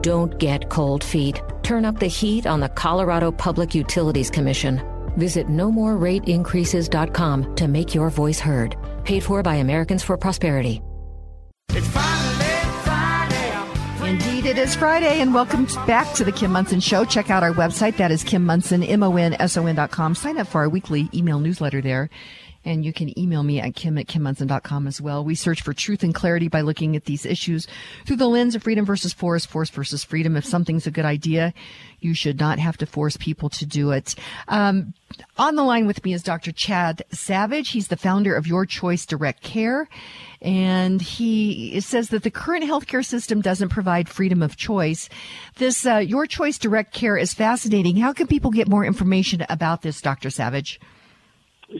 Don't get cold feet. Turn up the heat on the Colorado Public Utilities Commission. Visit nomorerateincreases.com to make your voice heard. Paid for by Americans for Prosperity. Indeed, it is Friday, and welcome back to the Kim Monson Show. Check out our website. That is Kim M-O-N-S-O-N dot com. Sign up for our weekly email newsletter there. And you can email me at kim at kimmonson.com as well. We search for truth and clarity by looking at these issues through the lens of freedom versus force, force versus freedom. If something's a good idea, you should not have to force people to do it. Um, on the line with me is Dr. Chad Savage. He's the founder of Your Choice Direct Care. And he says that the current healthcare system doesn't provide freedom of choice. This uh, Your Choice Direct Care is fascinating. How can people get more information about this, Dr. Savage?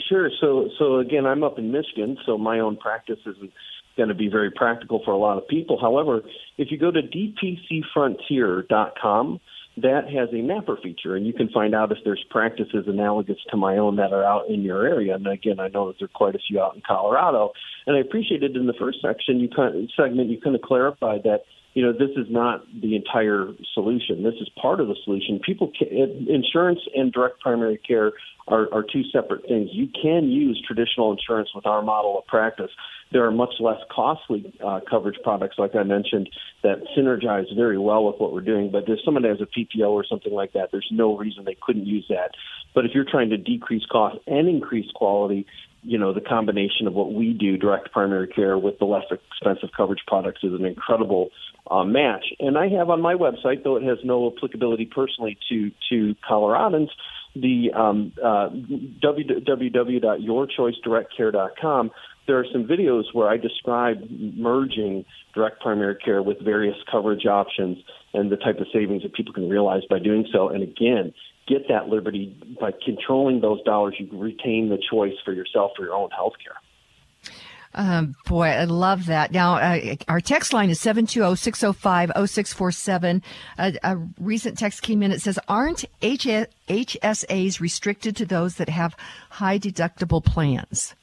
Sure. So, so again, I'm up in Michigan, so my own practice isn't going to be very practical for a lot of people. However, if you go to dpcfrontier.com, that has a mapper feature, and you can find out if there's practices analogous to my own that are out in your area. And again, I know that there are quite a few out in Colorado. And I appreciated in the first section, you kind of, segment, you kind of clarified that you know this is not the entire solution. This is part of the solution. People, can, insurance and direct primary care are, are two separate things. You can use traditional insurance with our model of practice. There are much less costly uh, coverage products, like I mentioned, that synergize very well with what we're doing. But if someone has a PPO or something like that, there's no reason they couldn't use that. But if you're trying to decrease cost and increase quality, you know, the combination of what we do, direct primary care, with the less expensive coverage products is an incredible uh, match. And I have on my website, though it has no applicability personally to to Coloradans, the um, uh, www.yourchoicedirectcare.com, there are some videos where I describe merging direct primary care with various coverage options and the type of savings that people can realize by doing so. And again, get that liberty by controlling those dollars. You retain the choice for yourself for your own health care. Um, boy, I love that. Now, uh, our text line is 720-605-0647. Uh, a recent text came in. It says, aren't HSAs restricted to those that have high deductible plans?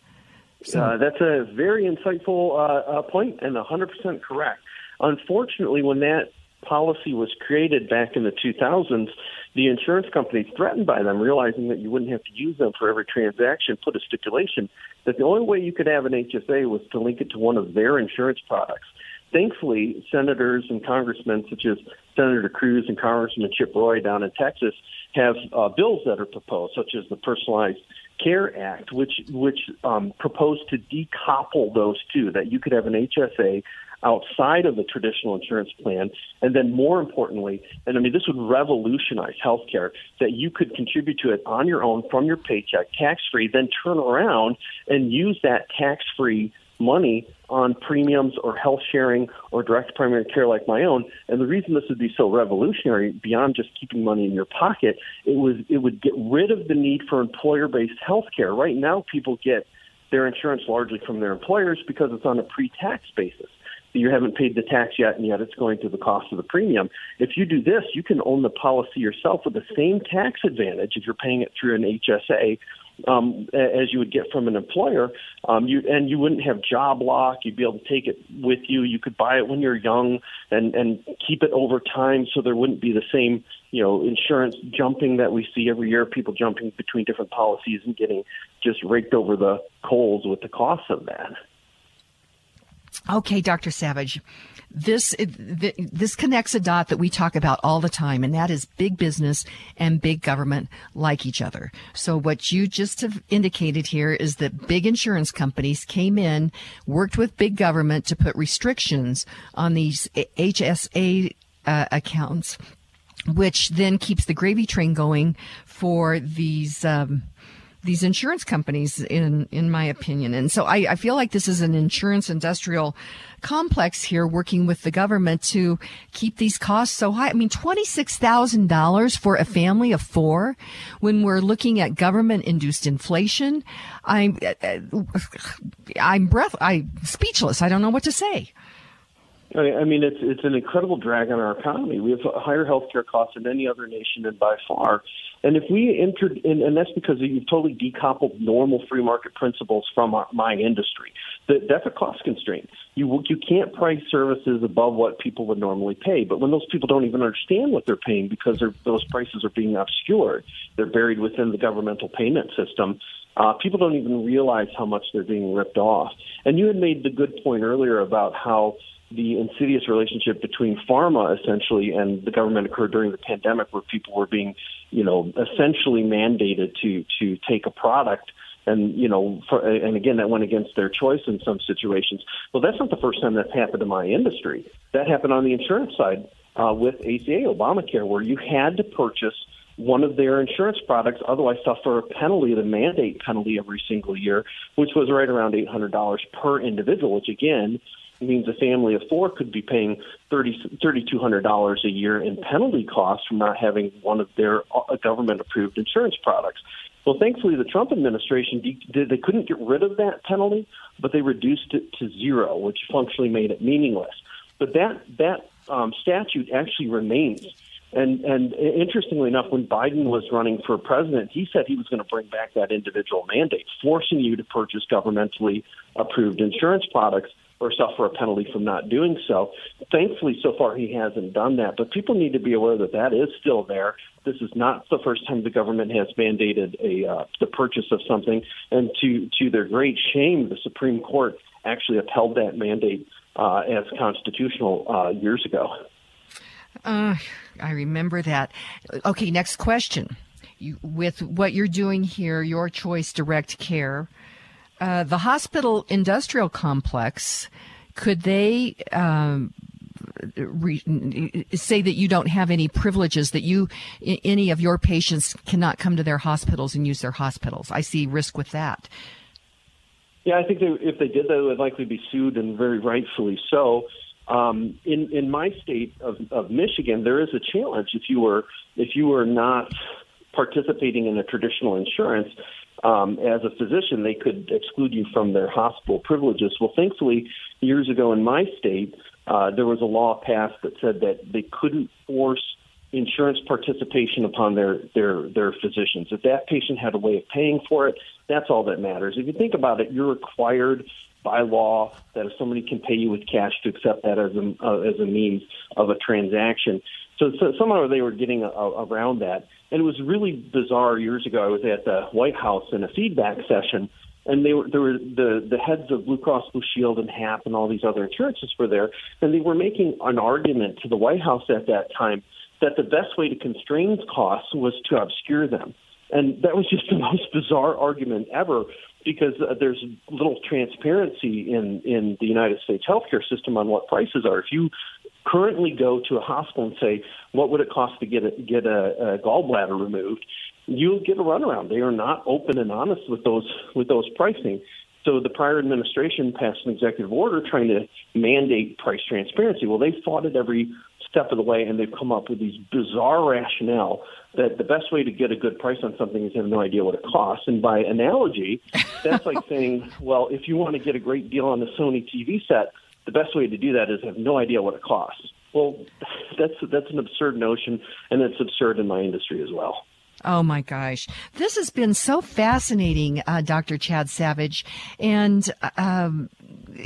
So. Uh, that's a very insightful uh, uh, point and 100% correct. Unfortunately, when that policy was created back in the 2000s, the insurance companies, threatened by them, realizing that you wouldn't have to use them for every transaction, put a stipulation that the only way you could have an HSA was to link it to one of their insurance products. thankfully, senators and congressmen such as Senator Cruz and Congressman Chip Roy down in Texas have uh, bills that are proposed, such as the Personalized Care Act, which which um, proposed to decouple those two, that you could have an HSA outside of the traditional insurance plan, and then more importantly, and I mean this would revolutionize healthcare, that you could contribute to it on your own from your paycheck, tax free, then turn around and use that tax free money on premiums or health sharing or direct primary care like my own. And the reason this would be so revolutionary beyond just keeping money in your pocket, it was it would get rid of the need for employer based health care. Right now people get their insurance largely from their employers because it's on a pre tax basis. You haven't paid the tax yet, and yet it's going to the cost of the premium. If you do this, you can own the policy yourself with the same tax advantage if you're paying it through an HSA um, as you would get from an employer. Um, you and you wouldn't have job lock. You'd be able to take it with you. You could buy it when you're young and and keep it over time, so there wouldn't be the same you know insurance jumping that we see every year. People jumping between different policies and getting just raked over the coals with the cost of that. Okay, Dr. Savage, this this connects a dot that we talk about all the time, and that is big business and big government like each other. So what you just have indicated here is that big insurance companies came in, worked with big government to put restrictions on these HSA uh, accounts, which then keeps the gravy train going for these. Um, these insurance companies in in my opinion. And so I, I feel like this is an insurance industrial complex here working with the government to keep these costs so high. I mean $26000 for a family of four when we're looking at government induced inflation i'm uh, uh, i'm breath i speechless. I don't know what to say I mean, it's it's an incredible drag on our economy. We have higher healthcare costs than any other nation, and by far. And if we entered, and, and that's because you've totally decoupled normal free market principles from our, my industry. That, that's a cost constraint. You you can't price services above what people would normally pay. But when those people don't even understand what they're paying because those prices are being obscured, they're buried within the governmental payment system. Uh, people don't even realize how much they're being ripped off. And you had made the good point earlier about how the insidious relationship between pharma essentially and the government occurred during the pandemic where people were being, you know, essentially mandated to to take a product. And you know for, and again that went against their choice in some situations. Well that's not the first time that's happened in my industry. That happened on the insurance side uh, with ACA Obamacare where you had to purchase one of their insurance products, otherwise suffer a penalty, the mandate penalty every single year, which was right around $800 per individual, which again means a family of four could be paying thirty thirty two hundred dollars a year in penalty costs from not having one of their uh, government approved insurance products. Well, thankfully, the Trump administration they couldn't get rid of that penalty, but they reduced it to zero, which functionally made it meaningless. But that that um, statute actually remains. And and interestingly enough, when Biden was running for president, he said he was going to bring back that individual mandate, forcing you to purchase governmentally approved insurance products or suffer a penalty from not doing so. Thankfully, so far he hasn't done that, but people need to be aware that that is still there. This is not the first time the government has mandated a uh, the purchase of something, and to to their great shame, the Supreme Court actually upheld that mandate uh, as constitutional uh, years ago. Uh, I remember that. Okay, next question. You, with what you're doing here, your choice direct care, uh, the hospital industrial complex, could they um, re- say that you don't have any privileges, that you, any of your patients cannot come to their hospitals and use their hospitals? I see risk with that. Yeah, I think they, if they did that, they would likely be sued, and very rightfully so. Um, in in my state of, of Michigan, there is a challenge if you were if you were not participating in a traditional insurance um, as a physician, they could exclude you from their hospital privileges. Well, thankfully, years ago in my state, uh, there was a law passed that said that they couldn't force insurance participation upon their their their physicians. If that patient had a way of paying for it, that's all that matters. If you think about it, you're required by law that if somebody can pay you with cash to accept that as a uh, as a means of a transaction. So, so somehow they were getting a, a, around that. And it was really bizarre years ago. I was at the White House in a feedback session, and they were there were the the heads of Blue Cross Blue Shield and HAP and all these other insurances were there, and they were making an argument to the White House at that time that the best way to constrain costs was to obscure them. And that was (laughs) just the most bizarre argument ever because uh, there's little transparency in, in the United States healthcare system on what prices are. If you currently go to a hospital and say, what would it cost to get a, get a, a gallbladder removed? You'll get a runaround. They are not open and honest with those with those pricing. So the prior administration passed an executive order trying to mandate price transparency. Well, they fought it every step of the way, and they've come up with these bizarre rationale that the best way to get a good price on something is to have no idea what it costs. And by analogy, that's like (laughs) saying, well, if you want to get a great deal on a Sony TV set, the best way to do that is have no idea what it costs. Well, (laughs) that's that's an absurd notion, and it's absurd in my industry as well. Oh my gosh. This has been so fascinating, uh, Dr. Chad Savage. And um,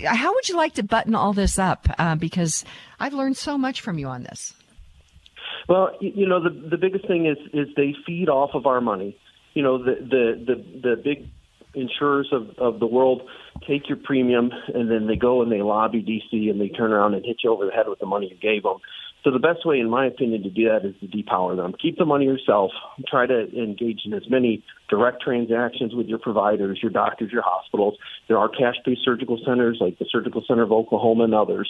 how would you like to button all this up? Uh, because I've learned so much from you on this. Well, you know, the the biggest thing is is they feed off of our money. You know, the the the, the big insurers of, of the world take your premium and then they go and they lobby DC and they turn around and hit you over the head with the money you gave them. So the best way, in my opinion, to do that is to depower them. Keep the money yourself. Try to engage in as many direct transactions with your providers, your doctors, your hospitals. There are cash-based surgical centers like the Surgical Center of Oklahoma and others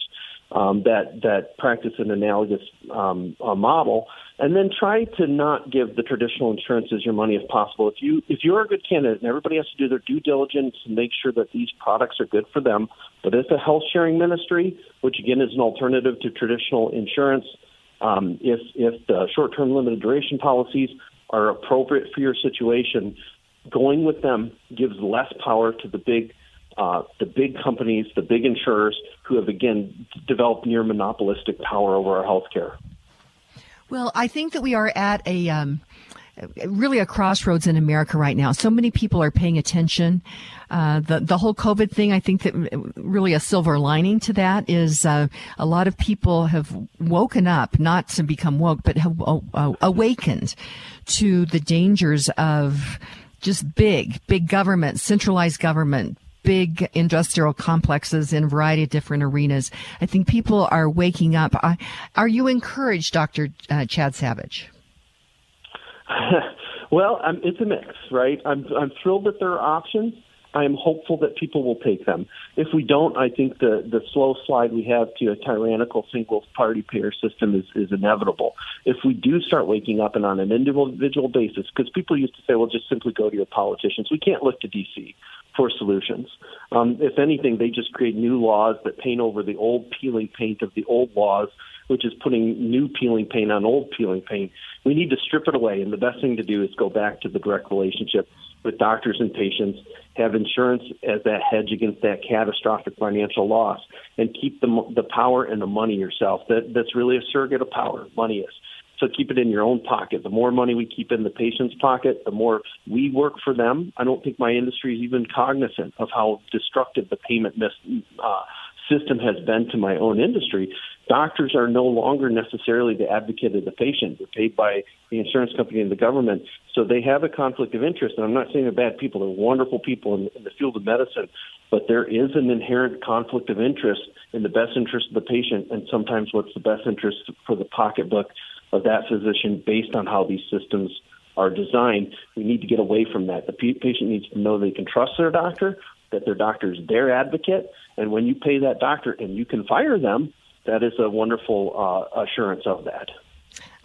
um, that that practice an analogous um, uh, model, and then try to not give the traditional insurances your money if possible. If you if you're a good candidate, and everybody has to do their due diligence and make sure that these products are good for them. But if a health sharing ministry, which again is an alternative to traditional insurance, um, if if the short term limited duration policies are appropriate for your situation, going with them gives less power to the big uh, the big companies, the big insurers who have again developed near monopolistic power over our healthcare. Well, I think that we are at a um, really a crossroads in America right now. So many people are paying attention. Uh, the the whole COVID thing, I think that really a silver lining to that is uh, a lot of people have woken up, not to become woke, but have uh, awakened to the dangers of just big, big government, centralized government, big industrial complexes in a variety of different arenas. I think people are waking up. Are you encouraged, Dr. Uh, Chad Savage? (laughs) well, um, it's a mix, right? I'm, I'm thrilled that there are options. I am hopeful that people will take them. If we don't, I think the, the slow slide we have to a tyrannical single party payer system is, is inevitable. If we do start waking up and on an individual basis, because people used to say, well, just simply go to your politicians. We can't look to D.C for solutions. Um, if anything, they just create new laws that paint over the old peeling paint of the old laws, which is putting new peeling paint on old peeling paint. We need to strip it away, and the best thing to do is go back to the direct relationship with doctors and patients, have insurance as that hedge against that catastrophic financial loss, and keep the the power and the money yourself. That that's really a surrogate of power. Money is. So keep it in your own pocket. The more money we keep in the patient's pocket, the more we work for them. I don't think my industry is even cognizant of how destructive the payment mis- uh, system has been to my own industry. Doctors are no longer necessarily the advocate of the patient. They're paid by the insurance company and the government. So they have a conflict of interest. And I'm not saying they're bad people. They're wonderful people in, in the field of medicine. But there is an inherent conflict of interest in the best interest of the patient and sometimes what's the best interest for the pocketbook of that physician based on how these systems are designed. We need to get away from that. The patient needs to know they can trust their doctor, that their doctor is their advocate, and when you pay that doctor and you can fire them, that is a wonderful uh, assurance of that.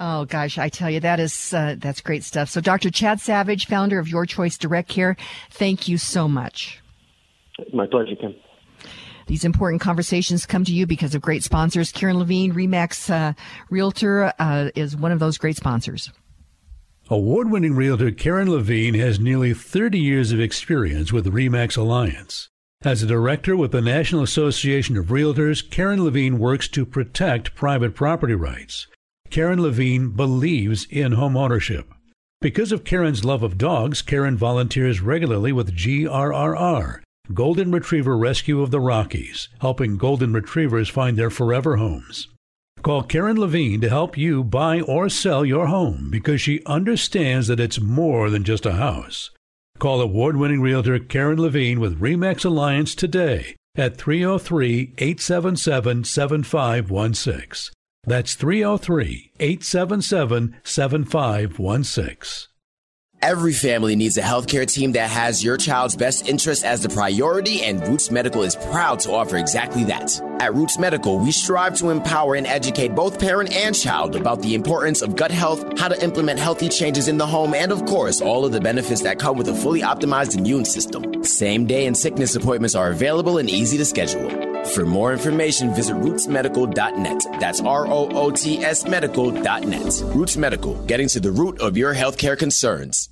Oh gosh, I tell you that is uh, that's great stuff. So, Dr. Chad Savage, founder of Your Choice Direct Care, thank you so much. My pleasure, Kim. These important conversations come to you because of great sponsors. Karen Levine, Remax uh, Realtor, uh, is one of those great sponsors. Award winning realtor Karen Levine has nearly 30 years of experience with the REMAX Alliance. As a director with the National Association of Realtors, Karen Levine works to protect private property rights. Karen Levine believes in homeownership. Because of Karen's love of dogs, Karen volunteers regularly with GRRR, Golden Retriever Rescue of the Rockies, helping golden retrievers find their forever homes. Call Karen Levine to help you buy or sell your home because she understands that it's more than just a house. Call award winning realtor Karen Levine with REMAX Alliance today at 303 877 7516. That's 303 877 7516. Every family needs a healthcare team that has your child's best interest as the priority, and Roots Medical is proud to offer exactly that. At Roots Medical, we strive to empower and educate both parent and child about the importance of gut health, how to implement healthy changes in the home, and of course, all of the benefits that come with a fully optimized immune system. Same day and sickness appointments are available and easy to schedule. For more information, visit rootsmedical.net. That's R O O T S medical.net. Roots Medical, getting to the root of your healthcare concerns.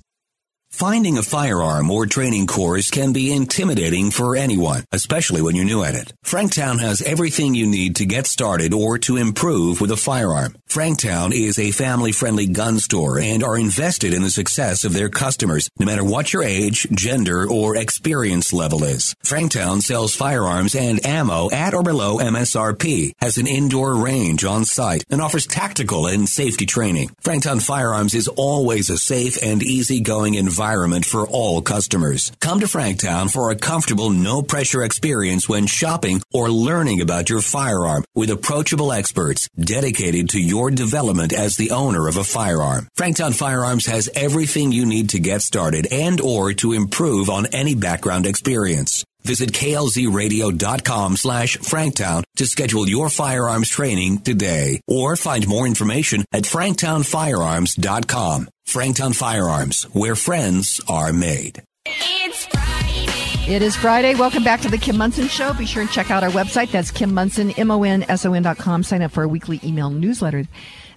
Finding a firearm or training course can be intimidating for anyone, especially when you're new at it. Franktown has everything you need to get started or to improve with a firearm. Franktown is a family-friendly gun store and are invested in the success of their customers, no matter what your age, gender, or experience level is. Franktown sells firearms and ammo at or below MSRP, has an indoor range on site, and offers tactical and safety training. Franktown Firearms is always a safe and easygoing environment environment for all customers. Come to Franktown for a comfortable, no pressure experience when shopping or learning about your firearm with approachable experts dedicated to your development as the owner of a firearm. Franktown Firearms has everything you need to get started and or to improve on any background experience. Visit klzradio.com slash franktown to schedule your firearms training today or find more information at franktownfirearms.com. Franktown Firearms, where friends are made. It is Friday. It is Friday. Welcome back to the Kim Monson Show. Be sure and check out our website. That's Kim Monson, M-O-N-S-O-N dot com. Sign up for our weekly email newsletter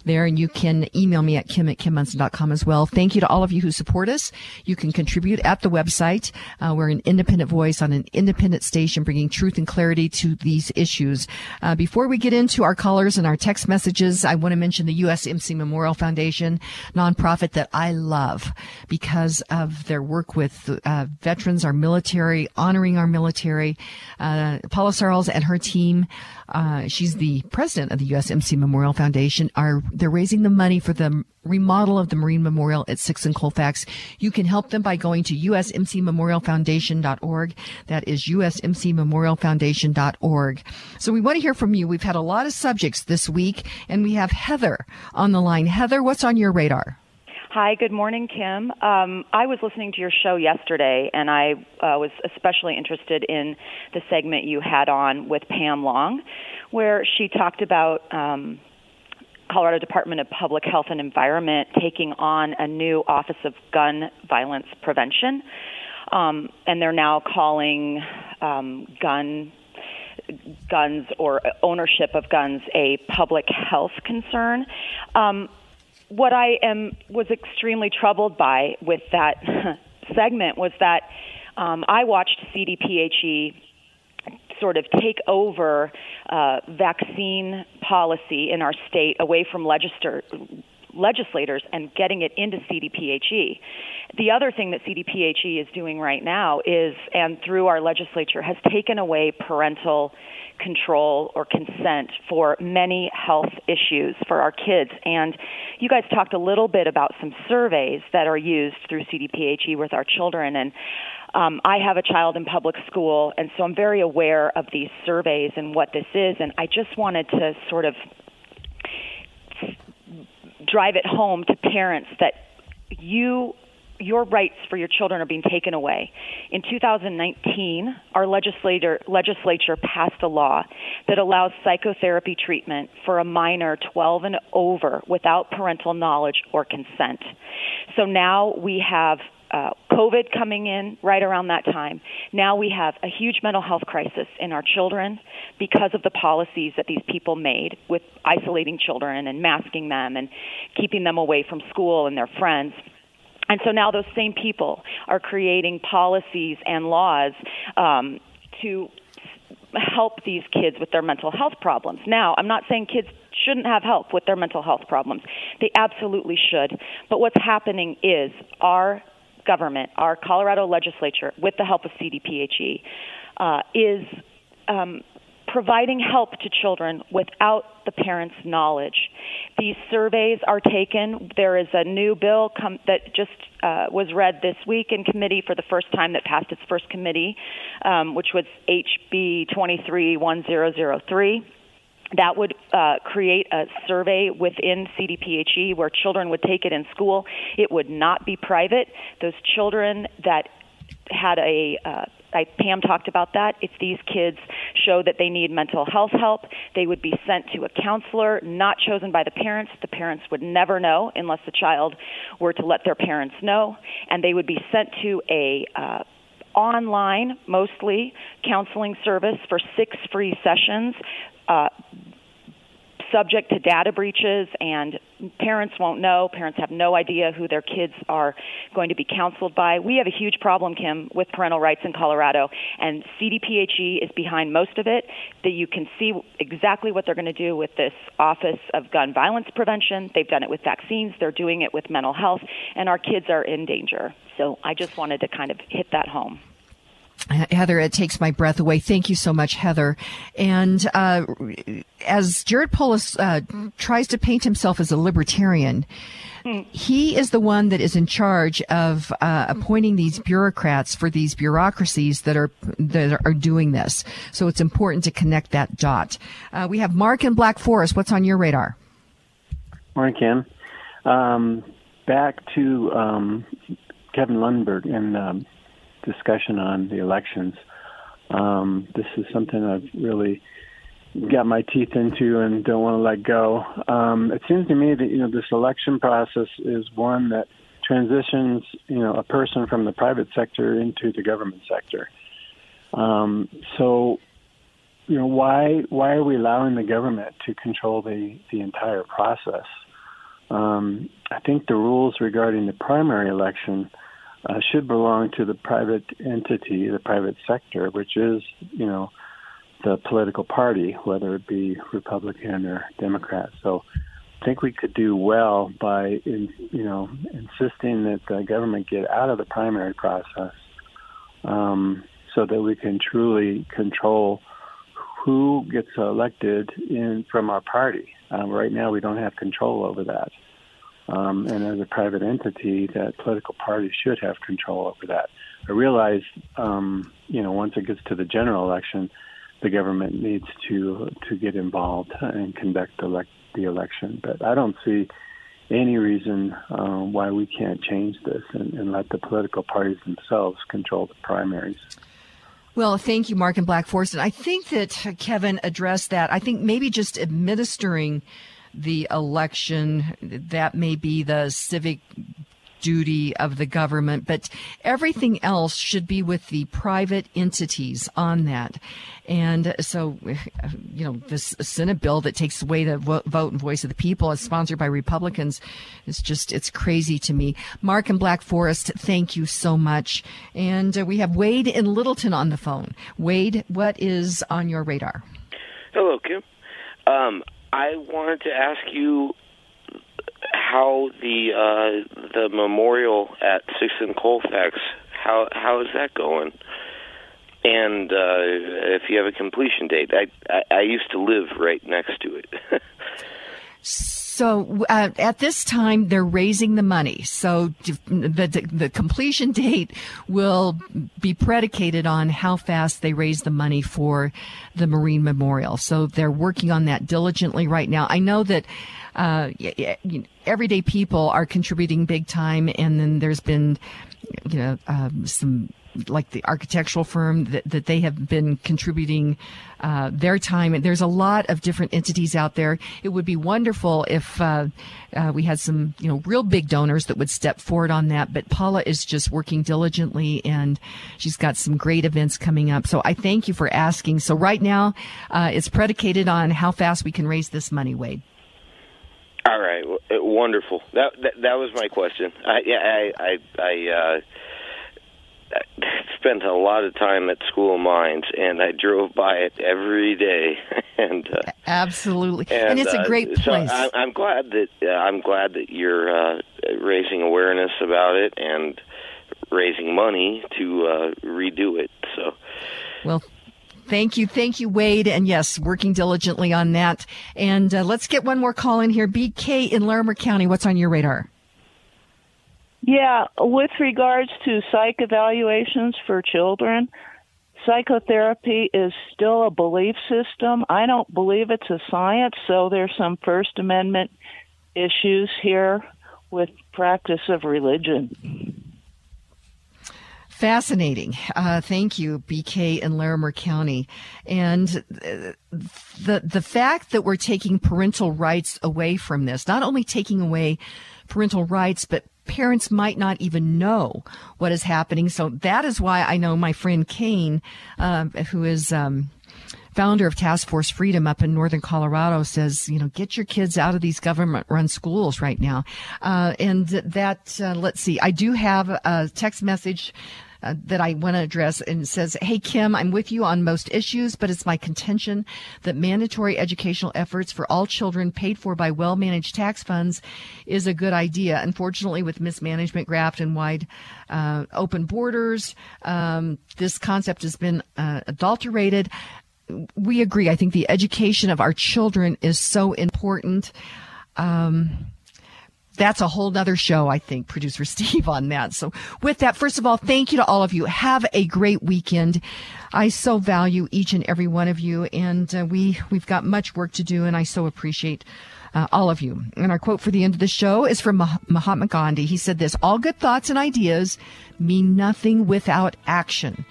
there and you can email me at kim at kimmonson.com as well. Thank you to all of you who support us. You can contribute at the website. Uh, we're an independent voice on an independent station bringing truth and clarity to these issues. Uh, before we get into our callers and our text messages, I want to mention the USMC Memorial Foundation, nonprofit that I love because of their work with uh, veterans, our military, honoring our military. Uh, Paula Sarles and her team, uh, she's the president of the USMC Memorial Foundation, are they're raising the money for the remodel of the Marine Memorial at 6 and Colfax. You can help them by going to usmcmemorialfoundation.org. That is usmcmemorialfoundation.org. So we want to hear from you. We've had a lot of subjects this week and we have Heather on the line. Heather, what's on your radar? Hi, good morning, Kim. Um, I was listening to your show yesterday, and I uh, was especially interested in the segment you had on with Pam Long, where she talked about um, Colorado Department of Public Health and Environment taking on a new Office of Gun Violence Prevention. Um, and they're now calling um, gun guns or ownership of guns a public health concern. Um, what I am was extremely troubled by with that (laughs) segment was that um, I watched CDPHE sort of take over uh, vaccine policy in our state away from legislator, legislators and getting it into CDPHE. The other thing that CDPHE is doing right now is, and through our legislature, has taken away parental control or consent for many health issues for our kids. And you guys talked a little bit about some surveys that are used through CDPHE with our children. And um, I have a child in public school, and so I'm very aware of these surveys and what this is. And I just wanted to sort of drive it home to parents that you your rights for your children are being taken away. In 2019, our legislator, legislature passed a law that allows psychotherapy treatment for a minor 12 and over without parental knowledge or consent. So now we have uh, COVID coming in right around that time. Now we have a huge mental health crisis in our children because of the policies that these people made with isolating children and masking them and keeping them away from school and their friends. And so now those same people are creating policies and laws um, to help these kids with their mental health problems. Now, I'm not saying kids shouldn't have help with their mental health problems. They absolutely should. But what's happening is our government, our Colorado legislature, with the help of CDPHE, uh, is um, providing help to children without the parents' knowledge. These surveys are taken. There is a new bill com- that just uh, was read this week in committee for the first time that passed its first committee, um, which was HB 231003 that would uh, create a survey within CDPHE where children would take it in school. It would not be private. Those children that had a uh, I, Pam talked about that. If these kids show that they need mental health help, they would be sent to a counselor, not chosen by the parents. The parents would never know unless the child were to let their parents know, and they would be sent to a uh, online, mostly counseling service for six free sessions. Uh, subject to data breaches and parents won't know. Parents have no idea who their kids are going to be counseled by. We have a huge problem kim with parental rights in colorado and cdphe is behind most of it that you can see exactly what they're going to do with this office of gun violence prevention. They've done it with vaccines. They're doing it with mental health and our kids are in danger. So i just wanted to kind of hit that home Heather, it takes my breath away. Thank you so much, Heather. And uh, as Jared Polis uh, tries to paint himself as a libertarian, he is the one that is in charge of uh, appointing these bureaucrats for these bureaucracies that are that are doing this. So it's important to connect that dot. Uh, we have Mark in Black Forest. What's on your radar? Morning, Kim. Um, back to um, Kevin Lundberg and. Um, discussion on the elections. Um, this is something I've really got my teeth into and don't want to let go. Um, it seems to me that you know this election process is one that transitions you know a person from the private sector into the government sector. Um, so you know why why are we allowing the government to control the the entire process? Um, I think the rules regarding the primary election uh, should belong to the private entity, the private sector, which is, you know, the political party, whether it be Republican or Democrat. So I think we could do well by, in, you know, insisting that the government get out of the primary process um, so that we can truly control who gets elected in from our party. Um, right now, we don't have control over that. Um, and as a private entity, that political party should have control over that. I realize, um, you know, once it gets to the general election, the government needs to to get involved and conduct elect, the election. But I don't see any reason um, why we can't change this and, and let the political parties themselves control the primaries. Well, thank you, Mark and Black Forest. And I think that Kevin addressed that. I think maybe just administering the election. That may be the civic duty of the government, but everything else should be with the private entities on that. And so, you know, this Senate bill that takes away the vote and voice of the people is sponsored by Republicans. It's just, it's crazy to me. Mark and Black Forest, thank you so much. And uh, we have Wade in Littleton on the phone. Wade, what is on your radar? Hello, Kim. Um, I wanted to ask you how the uh, the memorial at Sixth and Colfax how how is that going? And uh, if you have a completion date, I, I I used to live right next to it. (laughs) So uh, at this time, they're raising the money. So the, the, the completion (laughs) date will be predicated on how fast they raise the money for the Marine Memorial. So they're working on that diligently right now. I know that uh, everyday people are contributing big time, and then there's been you know um, some like the architectural firm that, that they have been contributing uh, their time. And There's a lot of different entities out there. It would be wonderful if uh, uh, we had some, you know, real big donors that would step forward on that. But Paula is just working diligently, and she's got some great events coming up. So I thank you for asking. So right now, uh, it's predicated on how fast we can raise this money, Wade. All right, wonderful. That that, that was my question. I I I, I uh, spent a lot of time at School Mines, and I drove by it every day. (laughs) and uh, absolutely, and, and it's a great uh, place. So I, I'm glad that uh, I'm glad that you're uh, raising awareness about it and raising money to uh, redo it. So, well, Thank you. Thank you, Wade. And yes, working diligently on that. And uh, let's get one more call in here. BK in Larimer County. What's on your radar? Yeah, with regards to psych evaluations for children, psychotherapy is still a belief system. I don't believe it's a science, so there's some First Amendment issues here with practice of religion. Fascinating. Uh, thank you, BK in Larimer County. And the the fact that we're taking parental rights away from this, not only taking away parental rights, but parents might not even know what is happening. So that is why I know my friend Kane, uh, who is. Um, founder of Task Force Freedom up in northern Colorado says, you know, get your kids out of these government run schools right now. Uh, and that, uh, let's see, I do have a text message uh, that I want to address and says, Hey, Kim, I'm with you on most issues, but it's my contention that mandatory educational efforts for all children paid for by well managed tax funds is a good idea. Unfortunately, with mismanagement, graft, and wide uh, open borders, um, this concept has been uh, adulterated. We agree. I think the education of our children is so important. Um, that's a whole nother show, I think, producer (laughs) Steve on that. So with that, first of all, thank you to all of you. Have a great weekend. I so value each and every one of you and uh, we, we've got much work to do and I so appreciate uh, all of you. And our quote for the end of the show is from Mahatma Gandhi. He said this, all good thoughts and ideas mean nothing without action.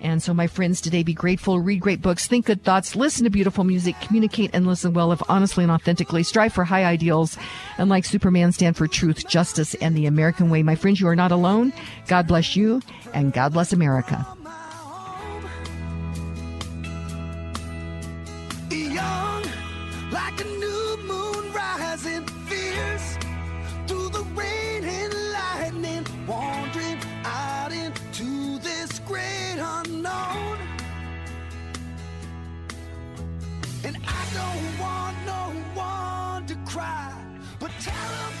And so, my friends, today be grateful, read great books, think good thoughts, listen to beautiful music, communicate and listen well, live honestly and authentically, strive for high ideals, and like Superman, stand for truth, justice, and the American way. My friends, you are not alone. God bless you, and God bless America. Cry, but tell them